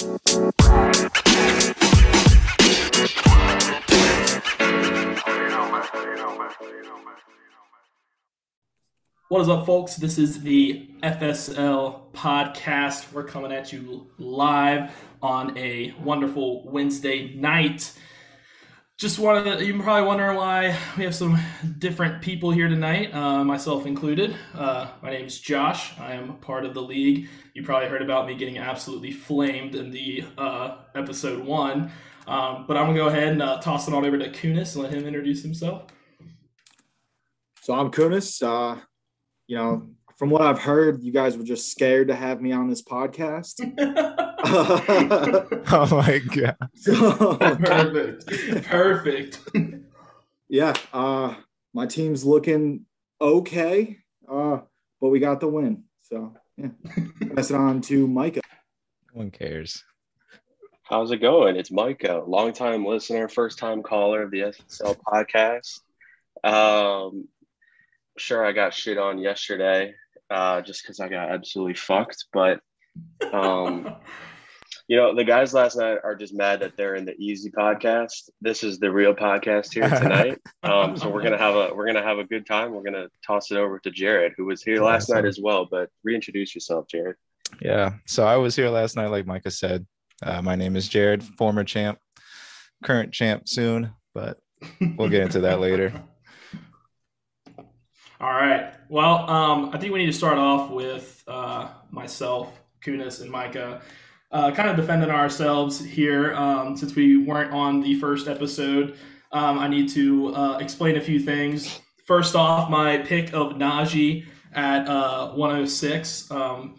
What is up, folks? This is the FSL podcast. We're coming at you live on a wonderful Wednesday night. Just wanted to, you're probably wondering why we have some different people here tonight, uh, myself included. Uh, my name is Josh. I am part of the league. You probably heard about me getting absolutely flamed in the uh, episode one. Um, but I'm going to go ahead and uh, toss it on over to Kunis and let him introduce himself. So I'm Kunis. Uh, you know, from what I've heard, you guys were just scared to have me on this podcast. oh my god! So, Perfect. Perfect. yeah, uh, my team's looking okay, uh, but we got the win. So yeah, pass it on to Micah. No one cares. How's it going? It's Micah, longtime listener, first time caller of the FSL podcast. Um, sure, I got shit on yesterday uh, just because I got absolutely fucked. But, um, you know, the guys last night are just mad that they're in the easy podcast. This is the real podcast here tonight. um, so we're gonna have a we're gonna have a good time. We're gonna toss it over to Jared, who was here last night as well. But reintroduce yourself, Jared. Yeah. So I was here last night, like Micah said. Uh, my name is Jared, former champ, current champ soon, but we'll get into that later. All right. Well, um, I think we need to start off with uh, myself, Kunis, and Micah, uh, kind of defending ourselves here um, since we weren't on the first episode. Um, I need to uh, explain a few things. First off, my pick of Najee at uh, 106. Um,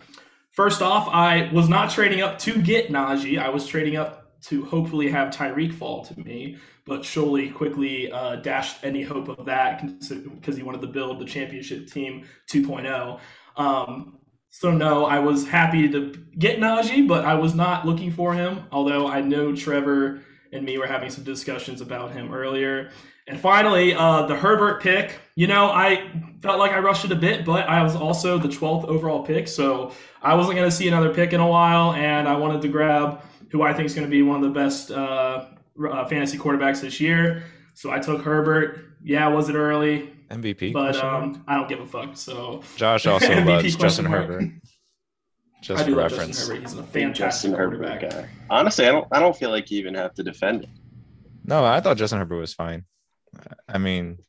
first off, I was not trading up to get Najee. I was trading up to hopefully have Tyreek fall to me but Sholey quickly uh, dashed any hope of that because he wanted to build the championship team 2.0. Um, so no, I was happy to get Najee, but I was not looking for him. Although I know Trevor and me were having some discussions about him earlier. And finally, uh, the Herbert pick. You know, I felt like I rushed it a bit, but I was also the 12th overall pick, so I wasn't going to see another pick in a while, and I wanted to grab who I think is going to be one of the best uh, uh, fantasy quarterbacks this year. So I took Herbert. Yeah, was it early? MVP, but um, I don't give a fuck. So Josh also loves Justin Herbert. Just I do love reference. Justin Herbert. He's a fantastic Justin quarterback. Herbert guy. Honestly, I don't. I don't feel like you even have to defend it. No, I thought Justin Herbert was fine. I mean,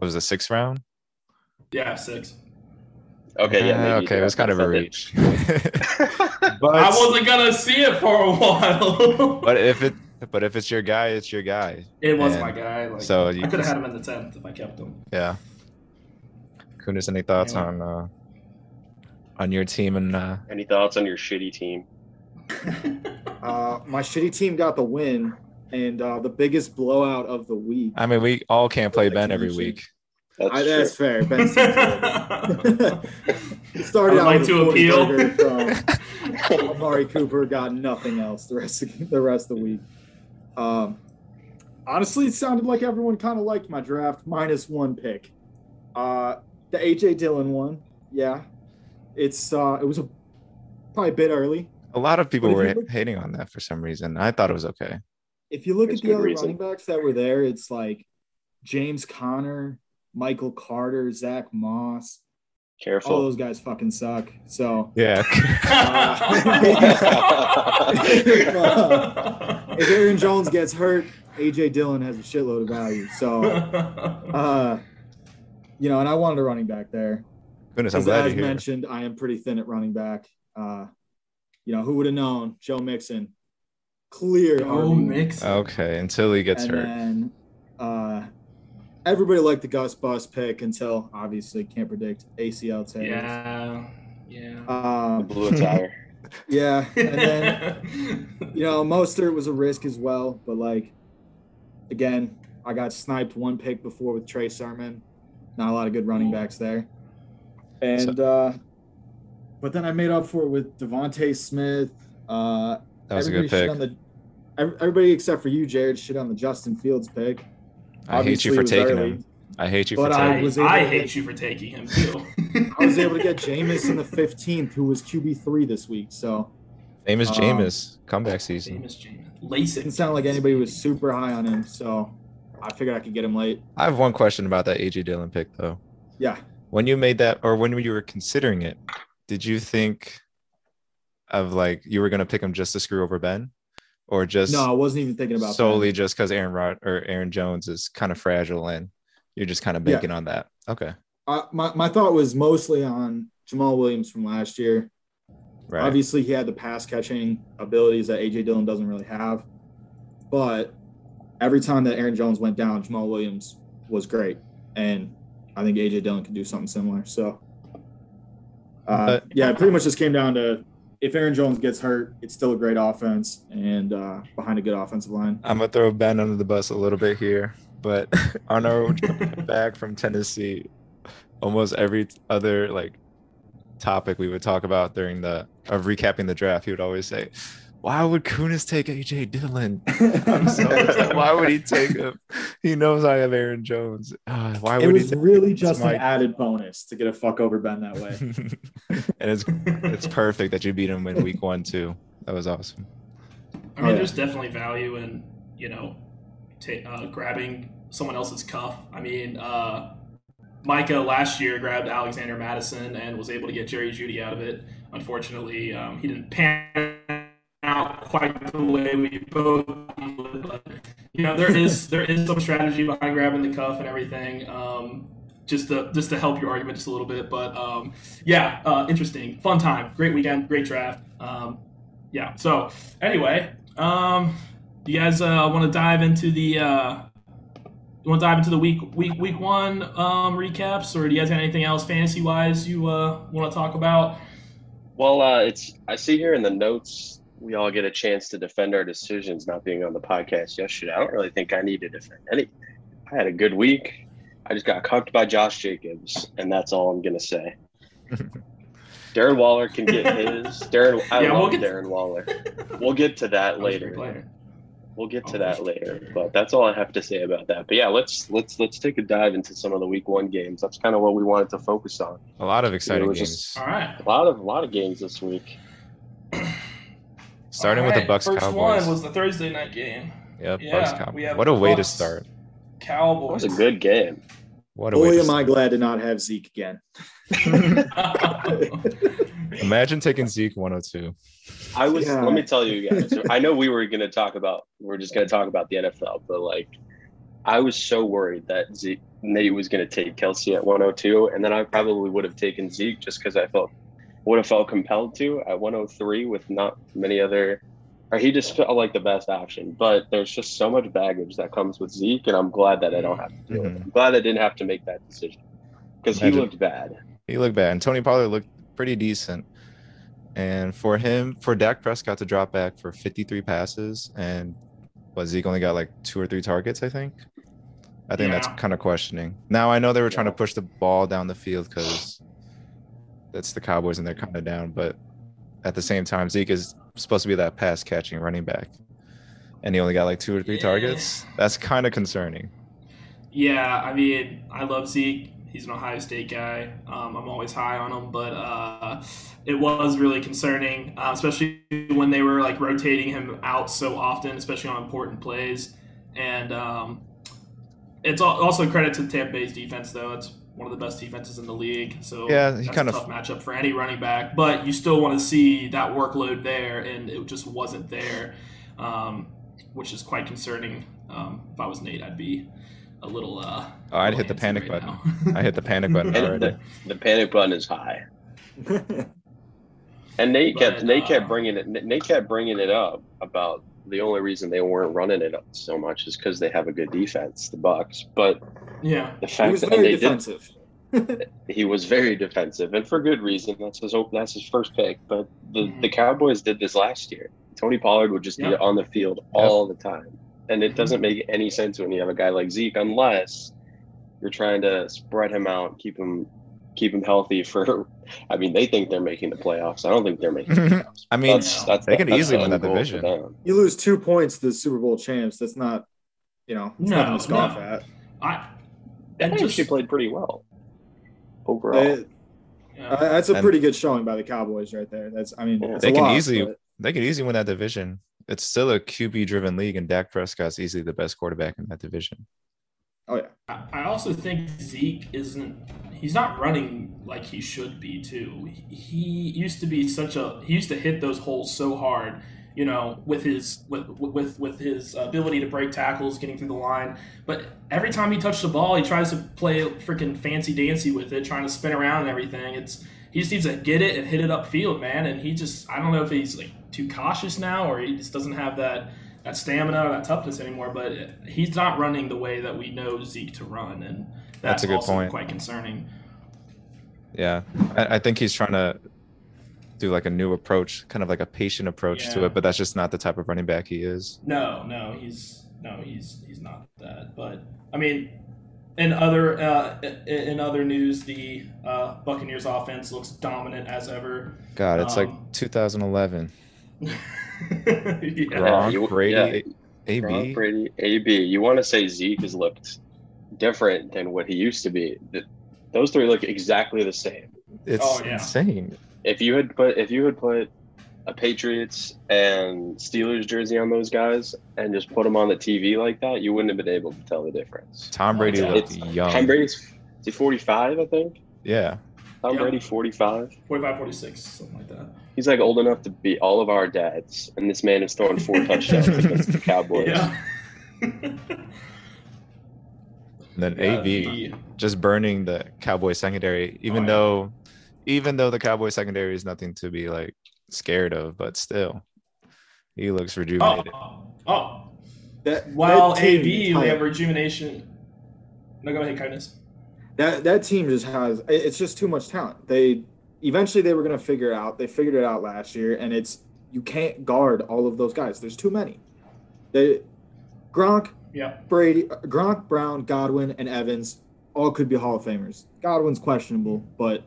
was the sixth round? Yeah, six. Okay, yeah. okay, it was kind of a reach. but I wasn't gonna see it for a while. but if it, but if it's your guy, it's your guy. It was and my guy. Like, so I could have had him in the tenth if I kept him. Yeah. Kunis, any thoughts yeah. on uh, on your team and uh... any thoughts on your shitty team? uh, my shitty team got the win and uh, the biggest blowout of the week. I mean, we all can't play Ben every week. That's, I, that's fair. Ben started out like to appeal. From Amari Cooper got nothing else the rest of the rest of the week. Um, honestly, it sounded like everyone kind of liked my draft minus one pick. Uh, the AJ Dillon one, yeah, it's uh, it was a probably a bit early. A lot of people were look, hating on that for some reason. I thought it was okay. If you look There's at the other reason. running backs that were there, it's like James Conner, Michael Carter, Zach Moss. Careful. All those guys fucking suck. So yeah. uh, if, Aaron Jones gets hurt, AJ Dillon has a shitload of value. So, uh, you know, and I wanted a running back there. Goodness, I'm glad as mentioned, I am pretty thin at running back. Uh, you know, who would have known? Joe Mixon, clear. Joe Mixon. Okay, until he gets and hurt. Then, uh, everybody liked the Gus Bus pick until obviously can't predict ACL tears. Yeah, yeah. Um, blew a tire. Yeah, and then you know Mostert was a risk as well, but like again, I got sniped one pick before with Trey Sermon. Not a lot of good running backs there, and so, uh, but then I made up for it with DeVonta Smith. Uh, that was a good pick. The, everybody except for you, Jared, shit on the Justin Fields pick. I hate you for taking early, him. I hate you for taking I, was I hate get, you for taking him too. I was able to get Jameis in the 15th, who was QB3 this week. So Name is Um, Jameis. Comeback season. James James. LASIK. Didn't sound like anybody was super high on him, so I figured I could get him late. I have one question about that AJ Dillon pick though. Yeah. When you made that, or when you were considering it, did you think of like you were gonna pick him just to screw over Ben, or just No, I wasn't even thinking about solely that. just because Aaron Rod or Aaron Jones is kind of fragile and you're just kind of Yeah. banking on that? Okay, I, my my thought was mostly on Jamaal Williams from last year. right. Obviously, he had the pass catching abilities that AJ Dillon doesn't really have, but every time that Aaron Jones went down, Jamaal Williams was great, and I think AJ Dillon can do something similar. So, uh, But- yeah, it pretty much just came down to if Aaron Jones gets hurt, it's still a great offense and uh, behind a good offensive line. I'm gonna throw Ben under the bus a little bit here, but on our drive back from Tennessee, almost every other like topic we would talk about during the of recapping the draft, he would always say, "Why would Kunis take AJ Dillon? I'm so. Why would he take him? He knows I have Aaron Jones. Uh, why It would was he?" Take really just my- an added bonus to get a fuck over Ben that way. and it's it's perfect that you beat him in week one too. That was awesome. I mean, Oh, yeah. there's definitely value in you know, ta- uh, grabbing someone else's cuff. I mean, uh, Micah last year grabbed Alexander Mattison and was able to get Jerry Jeudy out of it. Unfortunately, um, he didn't pan out quite the way we both but you know, there is there is some strategy behind grabbing the cuff and everything. Um, just to just to help your argument just a little bit, but um, yeah, uh, interesting, fun time, great weekend, great draft. Um, yeah. So anyway, um, you guys uh, want to dive into the uh, you want to dive into the week week week one um, recaps, or do you guys have anything else fantasy wise you uh, want to talk about? Well, uh, it's I see here in the notes we all get a chance to defend our decisions not being on the podcast yesterday. I don't really think I need to defend anything. I had a good week. I just got cucked by Josh Jacobs, and that's all I'm gonna say. Darren Waller can get his. Darren, I Yeah, we'll love get- Darren Waller. We'll get to that That was later. Player. We'll get to Oh, that later. But that's all I have to say about that. But yeah, let's let's let's take a dive into some of the week one games. That's kind of what we wanted to focus on. A lot of exciting was games. just- All right. A lot of a lot of games this week. Starting All with the Bucks First Cowboys. one was the Thursday night game. yep, yeah, Bucks we Cowboys. What a way to Bucks. start. That Cowboys. was a good game. What a way Boy, to am I glad to not have Zeke again. Imagine taking Zeke 102. I was. Yeah. Let me tell you guys. I know we were going to talk about. We're just going to talk about the NFL, but like, I was so worried that Zeke Nate was going to take Kelce at 102, and then I probably would have taken Zeke just because I felt would have felt compelled to at 103 with not many other. Or he just felt like the best option, but there's just so much baggage that comes with Zeke, and I'm glad that I don't have to do it. Mhm. I'm glad I didn't have to make that decision because he looked bad. He looked bad, and Tony Pollard looked pretty decent. And for him, for Dak Prescott to drop back for 53 passes, and what Zeke only got like two or three targets, I think. I think that's kind of questioning. Now I know they were trying to push the ball down the field because that's the Cowboys and they're kind of down. But at the same time, Zeke is supposed to be that pass catching running back, and he only got like two or three Yeah. targets. That's kind of concerning. Yeah, I mean, I love Zeke. He's an Ohio State guy. Um, I'm always high on him, but uh, it was really concerning, uh, especially when they were like rotating him out so often, especially on important plays. And um, it's also credit to Tampa Bay's defense, though. It's one of the best defenses in the league. So Yeah, he that's kind a of- tough matchup for any running back. But you still want to see that workload there, and it just wasn't there, um, which is quite concerning. Um, if I was Nate, I'd be a little. Uh, Oh, I'd hit the panic right button. I hit the panic button already. the, the panic button is high. And Nate kept But, Nate uh, kept bringing it. Nate kept bringing it up about the only reason they weren't running it up so much is because they have a good defense, the Bucks. But yeah, the he fact was that very they defensive. did, he was very defensive, and for good reason. That's his that's his first pick. But the Mhm. the Cowboys did this last year. Tony Pollard would just be on the field all the time, and it doesn't make any sense when you have a guy like Zeke, unless you're trying to spread him out, keep him keep him healthy for. I mean, they think they're making the playoffs. I don't think they're making the playoffs. I mean, that's, that's they can that's easily win that end goal for division. you lose two points to the Super Bowl champs. That's not, you know, it's No, nothing to scoff no. at. I. They and actually just- played pretty well overall. They- yeah. uh, that's a And- pretty good showing by the Cowboys right there. That's, I mean, Yeah. it's They a can loss, easily- but they can easily win that division. It's still a QB driven league, and Dak Prescott's easily the best quarterback in that division. Oh yeah. I also think Zeke isn't. He's not running like he should be too. He- He used to be such a. He used to hit those holes so hard, you know, with his with with with his ability to break tackles, getting through the line. But every time he touched the ball, he tries to play freaking fancy dancy with it, trying to spin around and everything. It's he just needs to get it and hit it upfield, man. And he just I don't know if he's like too cautious now or he just doesn't have that that stamina or that toughness anymore. But he's not running the way that we know Zeke to run, and that's, That's a good also point. quite concerning. Yeah, I, I think he's trying to do like a new approach, kind of like a patient approach to it. But that's just not the type of running back he is. No, no, he's no, he's he's not that. But I mean, in other uh, in, in other news, the uh, Buccaneers offense looks dominant as ever. God, it's Um, like 2011. yeah. Gronk, you- Brady, yeah. AB. Gronk, Brady, AB. You want to say Zeke has looked different than what he used to be? Th- Those three look exactly the same. It's Oh, yeah. insane. If you had put if you had put a Patriots and Steelers jersey on those guys and just put them on the TV like that, you wouldn't have been able to tell the difference. Tom Brady yeah. looked It's- young. Tom Brady's is he 45, I think. Yeah, Tom Yeah. Brady 45. 45 46, something like that. He's like old enough to beat all of our dads, and this man is throwing four touchdowns against the Cowboys. Yeah. and then Yeah, AB the- just burning the Cowboy secondary, even Oh, yeah. though, even though the Cowboy secondary is nothing to be like scared of, but still, he looks oh, rejuvenated. oh, oh. That while that team AB, type- we have rejuvenation. No, go ahead, kindness. that that team just has it's just too much talent. They eventually they were gonna figure it out. They figured it out last year, and it's you can't guard all of those guys. There's too many. They Gronk, Yeah. Brady, Gronk, Brown, Godwin, and Evans all could be Hall of Famers. Godwin's questionable, but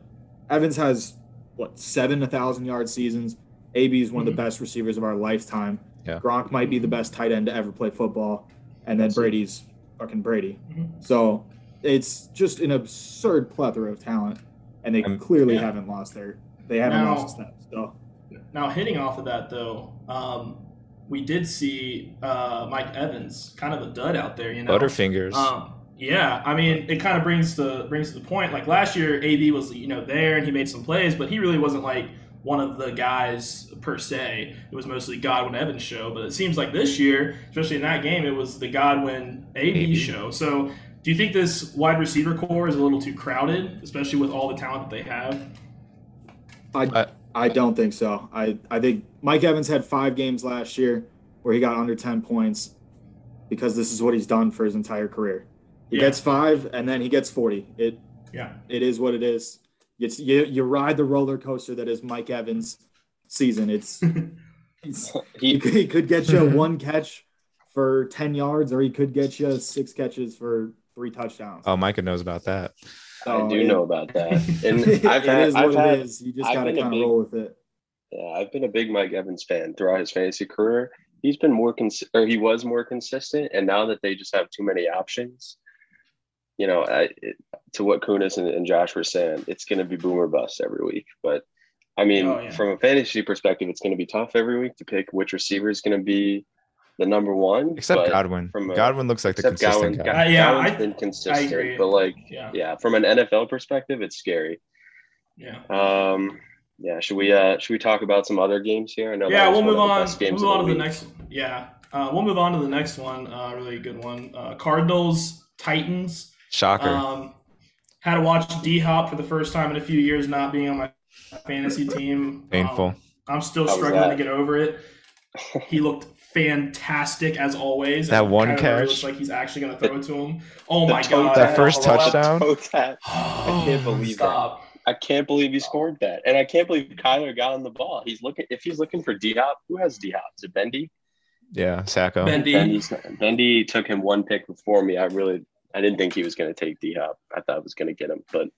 Evans has what seven a thousand yard seasons. AB is one of the best receivers of our lifetime. Yeah. Gronk might be the best tight end to ever play football, and then That's. Brady's fucking Brady. Mhm. So it's just an absurd plethora of talent, and they Um, clearly yeah. haven't lost their they haven't Now- lost a step. So Now, hitting off of that though, um, we did see uh, Mike Evans, kind of a dud out there. You know, Butterfingers. Um, yeah, I mean, it kind of brings the brings to the point. Like last year, AB was you know there and he made some plays, but he really wasn't like one of the guys per se. It was mostly Godwin Evans show. But it seems like this year, especially in that game, it was the Godwin AB, AB. show. So, do you think this wide receiver core is a little too crowded, especially with all the talent that they have? I I- I don't think so. I I think Mike Evans had five games last year where he got under ten points because this is what he's done for his entire career. He Yeah. gets five and then he gets forty. It Yeah. it is what it is. It's you, you ride the roller coaster that is Mike Evans' season. It's, it's he, He, he could get you one catch for ten yards, or he could get you six catches for three touchdowns. oh, Micah knows about that. I do it- know about that. And it I've had, is I've what had it is. You just gotta kind of big- roll with it. Yeah, I've been a big Mike Evans fan throughout his fantasy career. He's been more cons- or he was more consistent, and now that they just have too many options, you know, I, it, to what Kunis and, and Josh were saying, it's going to be boomer bust every week. But I mean, Oh, yeah. from a fantasy perspective, it's going to be tough every week to pick which receiver is going to be the number one. Except but Godwin. from a- Godwin looks like the consistent Godwin, guy. Uh, yeah, Godwin's I- been consistent, agree. but like, Yeah. yeah, from an NFL perspective, it's scary. Yeah. Um, yeah, should we uh should we talk about some other games here? I know Yeah, we'll move on. We'll games move of on to the week. next. Yeah, uh, we'll move on to the next one. Uh, really good one. Uh, Cardinals Titans. Shocker. Um, had to watch D Hop for the first time in a few years, not being on my fantasy team. Painful. Um, I'm still How struggling to get over it. He looked fantastic as always. That and one Kyler catch? looks like he's actually going to throw it to him. Oh my toe god! That first oh, That touchdown? toe tap. I can't believe that. I can't believe he scored that, and I can't believe Kyler got on the ball. He's looking if he's looking for D Hop. Who has D Hop? Is it Bendy? yeah, Sacco. Bendy. Bendy's, Bendy took him one pick before me. I really I didn't think he was going to take D Hop. I thought I was going to get him, but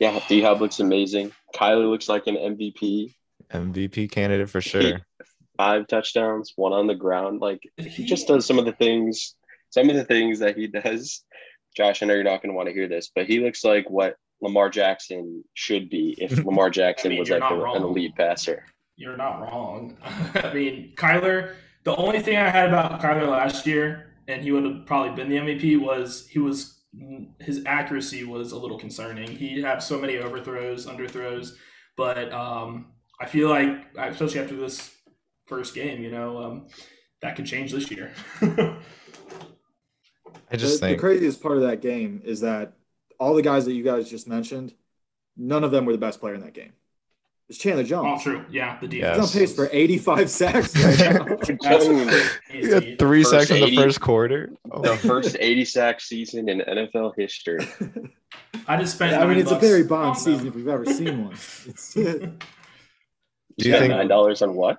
yeah, D Hop looks amazing. Kyler looks like an MVP. MVP candidate for sure. Five touchdowns, one on the ground. Like he just does some of the things, some of the things that he does. Josh, I know you're not going to want to hear this, but he looks like what Lamar Jackson should be if Lamar Jackson I mean, was like not a, wrong. an elite passer. you're not wrong. I mean, Kyler. The only thing I had about Kyler last year, and he would have probably been the MVP, was he was his accuracy was a little concerning. He'd have so many overthrows, underthrows, but um, I feel like, especially after this first game, you know, um, that could change this year. I just the, think the craziest part of that game is that all the guys that you guys just mentioned, none of them were the best player in that game. It's Chandler oh, Jones. true. Yeah, the He's defense. on pace for 85 sacks right now. He had three First sacks in the first quarter. Oh, The first 80 sack season in NFL history. I just spent. I mean, it's a bucks Barry on Bonds them. season if we've ever seen one. It's, Do you spent think- nine dollars on what?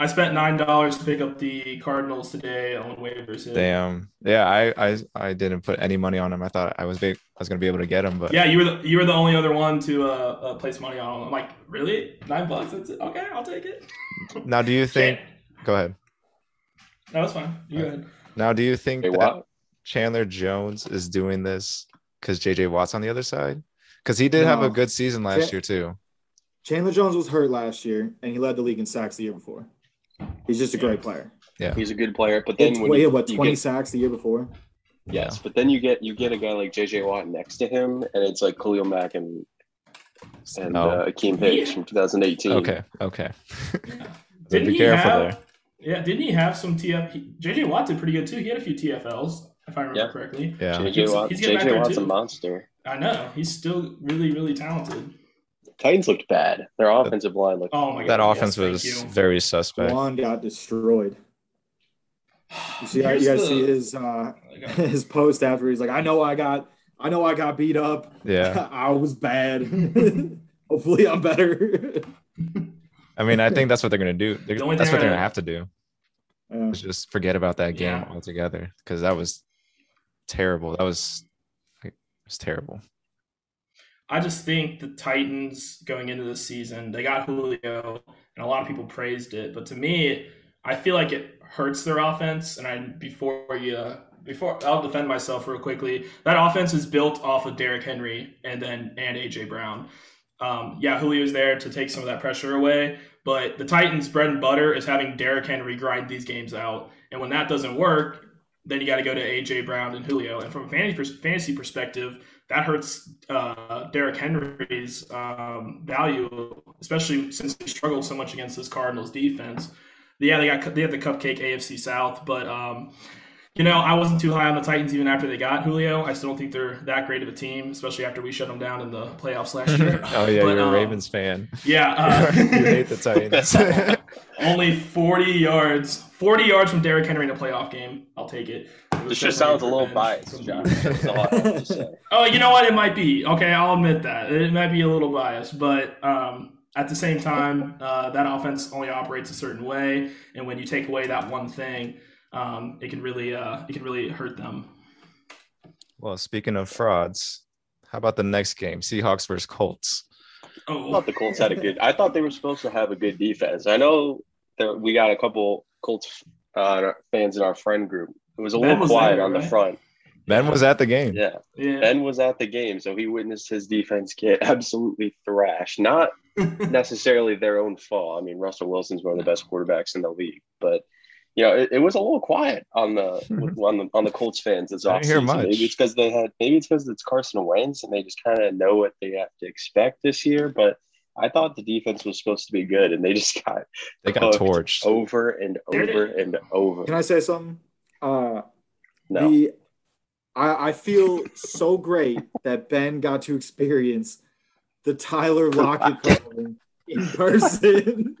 I spent nine dollars to pick up the Cardinals today on waivers. Damn. Yeah, I, I I didn't put any money on him. I thought I was big, I was gonna be able to get him, but Yeah, you were the you were the only other one to uh, uh, place money on. I'm like, really? Nine bucks? That's it? Okay, I'll take it. now do you think? Go ahead. No, that's fine. You go ahead. Now, do you think Wait, that? Chandler Jones is doing this because JJ Watt's on the other side? Because he did have a good season last Cha- year too. Chandler Jones was hurt last year, and he led the league in sacks the year before. He's just a great player. Yeah, he's a good player, but then had, when he you, had, what you 20 get, sacks the year before. yes, but then you get you get a guy like JJ Watt next to him, and it's like Khalil Mack and and No. uh, Akiem Hicks Yeah. from 2018. Okay. Okay. Didn't be he careful have? there. Yeah, didn't he have some TF? he- JJ Watt did pretty good too. He had a few TFLs, if I remember Yeah. correctly. Yeah. He's- JJ Watt, he's getting JJ Watt's a monster. I know he's still really, really talented. Titans looked bad. Their offensive line looked. Oh my That offense yes, was you. very suspect. Juan got destroyed. You see, Here's you guys the- see his uh, his post after he's like, I know I got, I know I got beat up. Yeah. I was bad. Hopefully, I'm better. I mean, I think that's what they're gonna do. They're, The only that's what they're gonna have to do. Yeah. Is just forget about that game Yeah. altogether because that was terrible. That was it was terrible. I just think the Titans going into this season, they got Julio, and a lot of people praised it. But to me, I feel like it hurts their offense. And I before you before I'll defend myself real quickly. That offense is built off of Derrick Henry and then and AJ Brown. Um, yeah, Julio's there to take some of that pressure away, but the Titans' bread and butter is having Derrick Henry grind these games out. And when that doesn't work, then you got to go to AJ Brown and Julio. And from a fantasy perspective, that hurts uh, Derrick Henry's um, value, especially since he struggled so much against this Cardinals defense. Yeah, they got they have the cupcake AFC South, but um, you know I wasn't too high on the Titans even after they got Julio. I still don't think they're that great of a team, especially after we shut them down in the playoffs last year. oh yeah, But, you're a um, Ravens fan. Yeah, uh, you hate the Titans. only 40 yards, 40 yards from Derrick Henry in a playoff game. I'll take it. It This just sounds a little biased, John. the- That's all I have to say. Oh, you know what? It might be. Okay, I'll admit that. It might be a little biased, but um, at the same time, uh, that offense only operates a certain way, and when you take away that one thing, um, it can really uh, it can really hurt them. well, speaking of frauds, how about the next game? Seahawks versus Colts. I Oh, thought the Colts had a good. I thought they were supposed to have a good defense. I know that we got a couple Colts uh, fans in our friend group. It was a Ben little was quiet there, on the front. Ben was at the game. Yeah, yeah. Ben was at the game, so he witnessed his defense get absolutely thrashed. Not necessarily their own fault. I mean, Russell Wilson's one of the best quarterbacks in the league, but you know, it, it was a little quiet on the on the on the Colts fans this I hear offseason. much. Maybe it's because they had maybe it's because it's Carson Wentz and they just kind of know what they have to expect this year. But I thought the defense was supposed to be good, and they just got They got cooked torched. over and over and over. Can I say something? Uh, no, The I, I feel so great that Ben got to experience the Tyler Lockett in person.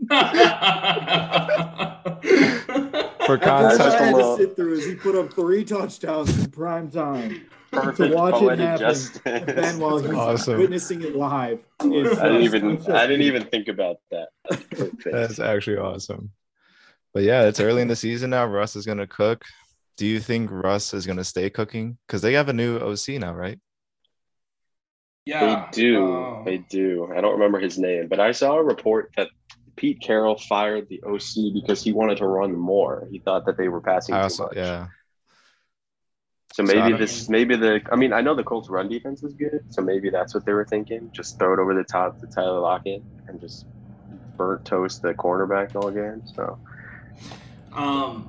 For After context, I had to sit through as he put up three touchdowns in prime time. perfect watch it happen, justice. And Ben, while he's Awesome. witnessing it live, is, I didn't even so I didn't even think about that. That's that's actually awesome. But yeah, it's early in the season now. Russ is gonna cook. Do you think Russ is gonna stay cooking? Because they have a new OC now, right? Yeah, they do. um, They do. I don't remember his name, but I saw a report that Pete Carroll fired the OC because he wanted to run more. He thought that they were passing I too also, much. yeah. So So maybe don't- this, maybe the. I mean, I know the Colts' run defense is good, so maybe that's what they were thinking. Just throw it over the top to Tyler Lockett and just burnt toast the cornerback all game. So, um,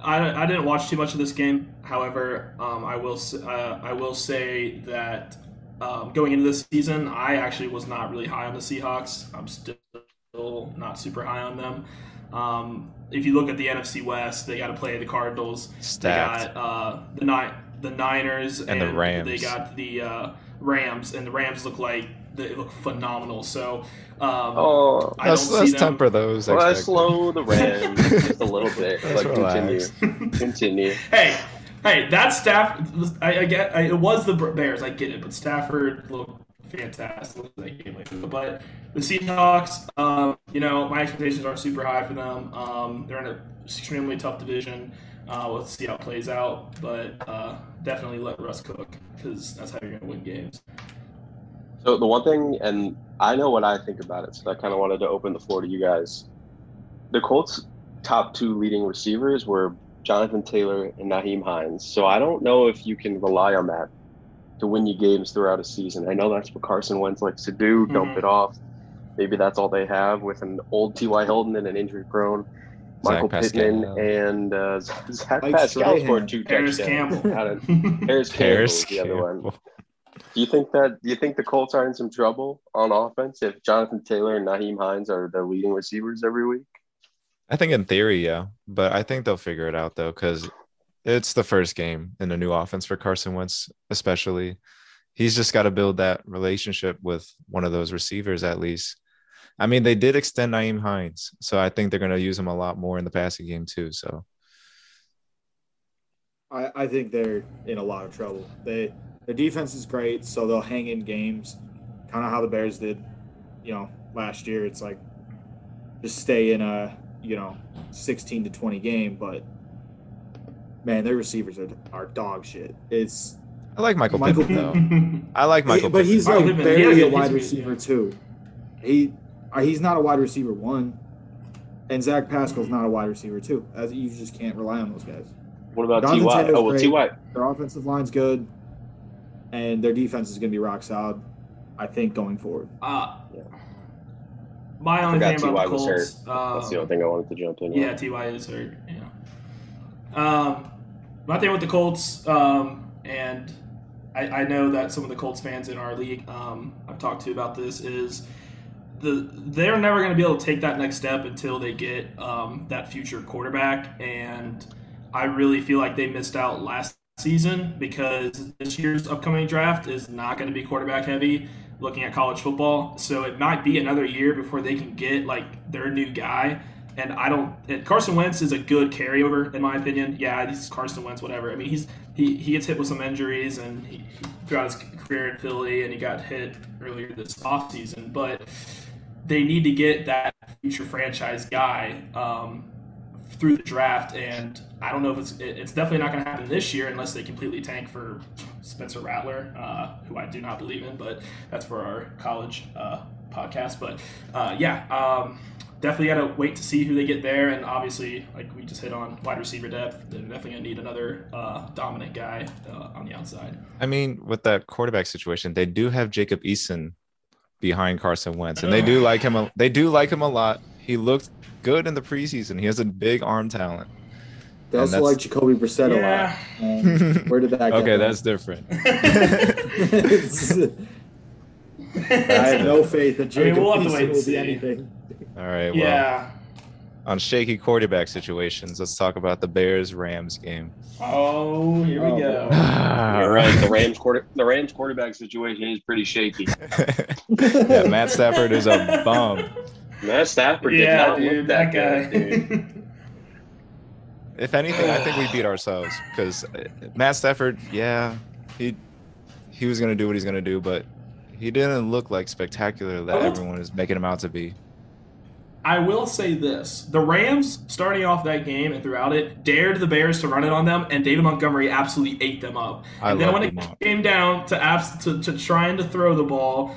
I, I didn't watch too much of this game. However, um, I will uh, I will say that um, going into this season, I actually was not really high on the Seahawks. I'm still not super high on them. Um, if you look at the NFC West, they got to play the Cardinals. Stacked. They got uh, the Ni- the Niners And the Rams. They got the uh, Rams, and the Rams look like they look phenomenal. So um, oh, I let's let's them- temper those. well, expectations. slow the Rams just a little bit. Let's But continue, relax. continue. hey, hey, that staff. I, I get. I, it was the Bears. I get it, but Stafford looked fantastic But the Seahawks, um, you know, my expectations aren't super high for them. Um, they're in an extremely tough division. Uh, let's see how it plays out, but uh, definitely let Russ cook because that's how you're going to win games. So the one thing, and I know what I think about it, so I kind of wanted to open the floor to you guys. The Colts' top two leading receivers were Jonathan Taylor and Nyheim Hines. So I don't know if you can rely on that to win you games throughout a season. I know that's what Carson Wentz likes to do, dump Mhm. it off. Maybe that's all they have with an old T.Y. Hilton and an injury-prone Michael Zach Pittman Pascal. and uh, Zach Mike Pascal Strahan. scored two Harris touchdowns. Campbell. Out of- Harris Campbell Harris was the other one. Do you think that? Do you think the Colts are in some trouble on offense if Jonathan Taylor and Nyheim Hines are the leading receivers every week? I think in theory, yeah, but I think they'll figure it out though, because it's the first game in a new offense for Carson Wentz, especially. He's just got to build that relationship with one of those receivers at least. I mean, they did extend Nyheim Hines, so I think they're going to use him a lot more in the passing game too. So I, I think they're in a lot of trouble. They their defense is great, so they'll hang in games, kind of how the Bears did, you know, last year. It's like just stay in a you know 16 to 20 game, but man, their receivers are are dog shit. It's I like Michael, Michael Pittman though. I like Michael, but he's Michael like Pittman, barely yeah, a he's- wide he's- receiver too. He uh, he's not a wide receiver one, and Zach Pascal's not a wide receiver too. As you just can't rely on those guys. What about Jonathan Ty? Taylor's Oh well, great. Ty. Their offensive line's good, and their defense is going to be rock solid. I think going forward. Uh, Yeah. my only thing about T.Y. the was Colts. That's the um, only thing I wanted to jump in. with. Yeah, Ty is hurt. Yeah. Um, my thing with the Colts, um, and I, I know that some of the Colts fans in our league um, I've talked to about this is the they're never going to be able to take that next step until they get um, that future quarterback, and I really feel like they missed out last season because this year's upcoming draft is not going to be quarterback heavy looking at college football. So it might be another year before they can get like their new guy and I don't. And Carson Wentz is a good carryover in my opinion. Yeah, he's Carson Wentz, whatever. I mean, he's he, he gets hit with some injuries and he, throughout his career in Philly, and he got hit earlier this offseason. But they need to get that future franchise guy um, through the draft, and I don't know if it's it- it's definitely not going to happen this year unless they completely tank for Spencer Rattler, uh, who I do not believe in, but that's for our college uh, podcast. But uh, yeah. Um, definitely got to wait to see who they get there. And obviously, like we just hit on wide receiver depth, they're definitely going to need another uh, dominant guy uh, on the outside. I mean, with that quarterback situation, they do have Jacob Eason behind Carson Wentz, and they do like him. A, they do like him a lot. He looked good in the preseason. He has a big arm talent. They also that's- like Jacoby Brissett Yeah. a lot. Um, where did that? get Okay, them? that's different. I have no faith that I mean, Jacob we'll have to Eason wait will see. be anything. All right. Well, yeah. on shaky quarterback situations, let's talk about the Bears Rams game. Oh, here we Oh, go. You're right. The Rams quarter, the Rams quarterback situation is pretty shaky. yeah, Matt Stafford is a bum. Matt Stafford did Yeah, not dude, look that that, guy. good, dude. If anything, I think we beat ourselves because Matt Stafford, yeah, he he was gonna do what he's gonna do, but he didn't look like spectacular that Oh. everyone is making him out to be. I will say this: the Rams, starting off that game and throughout it, dared the Bears to run it on them, and David Montgomery absolutely ate them up. I and then when it up. came down to, abs- to to trying to throw the ball,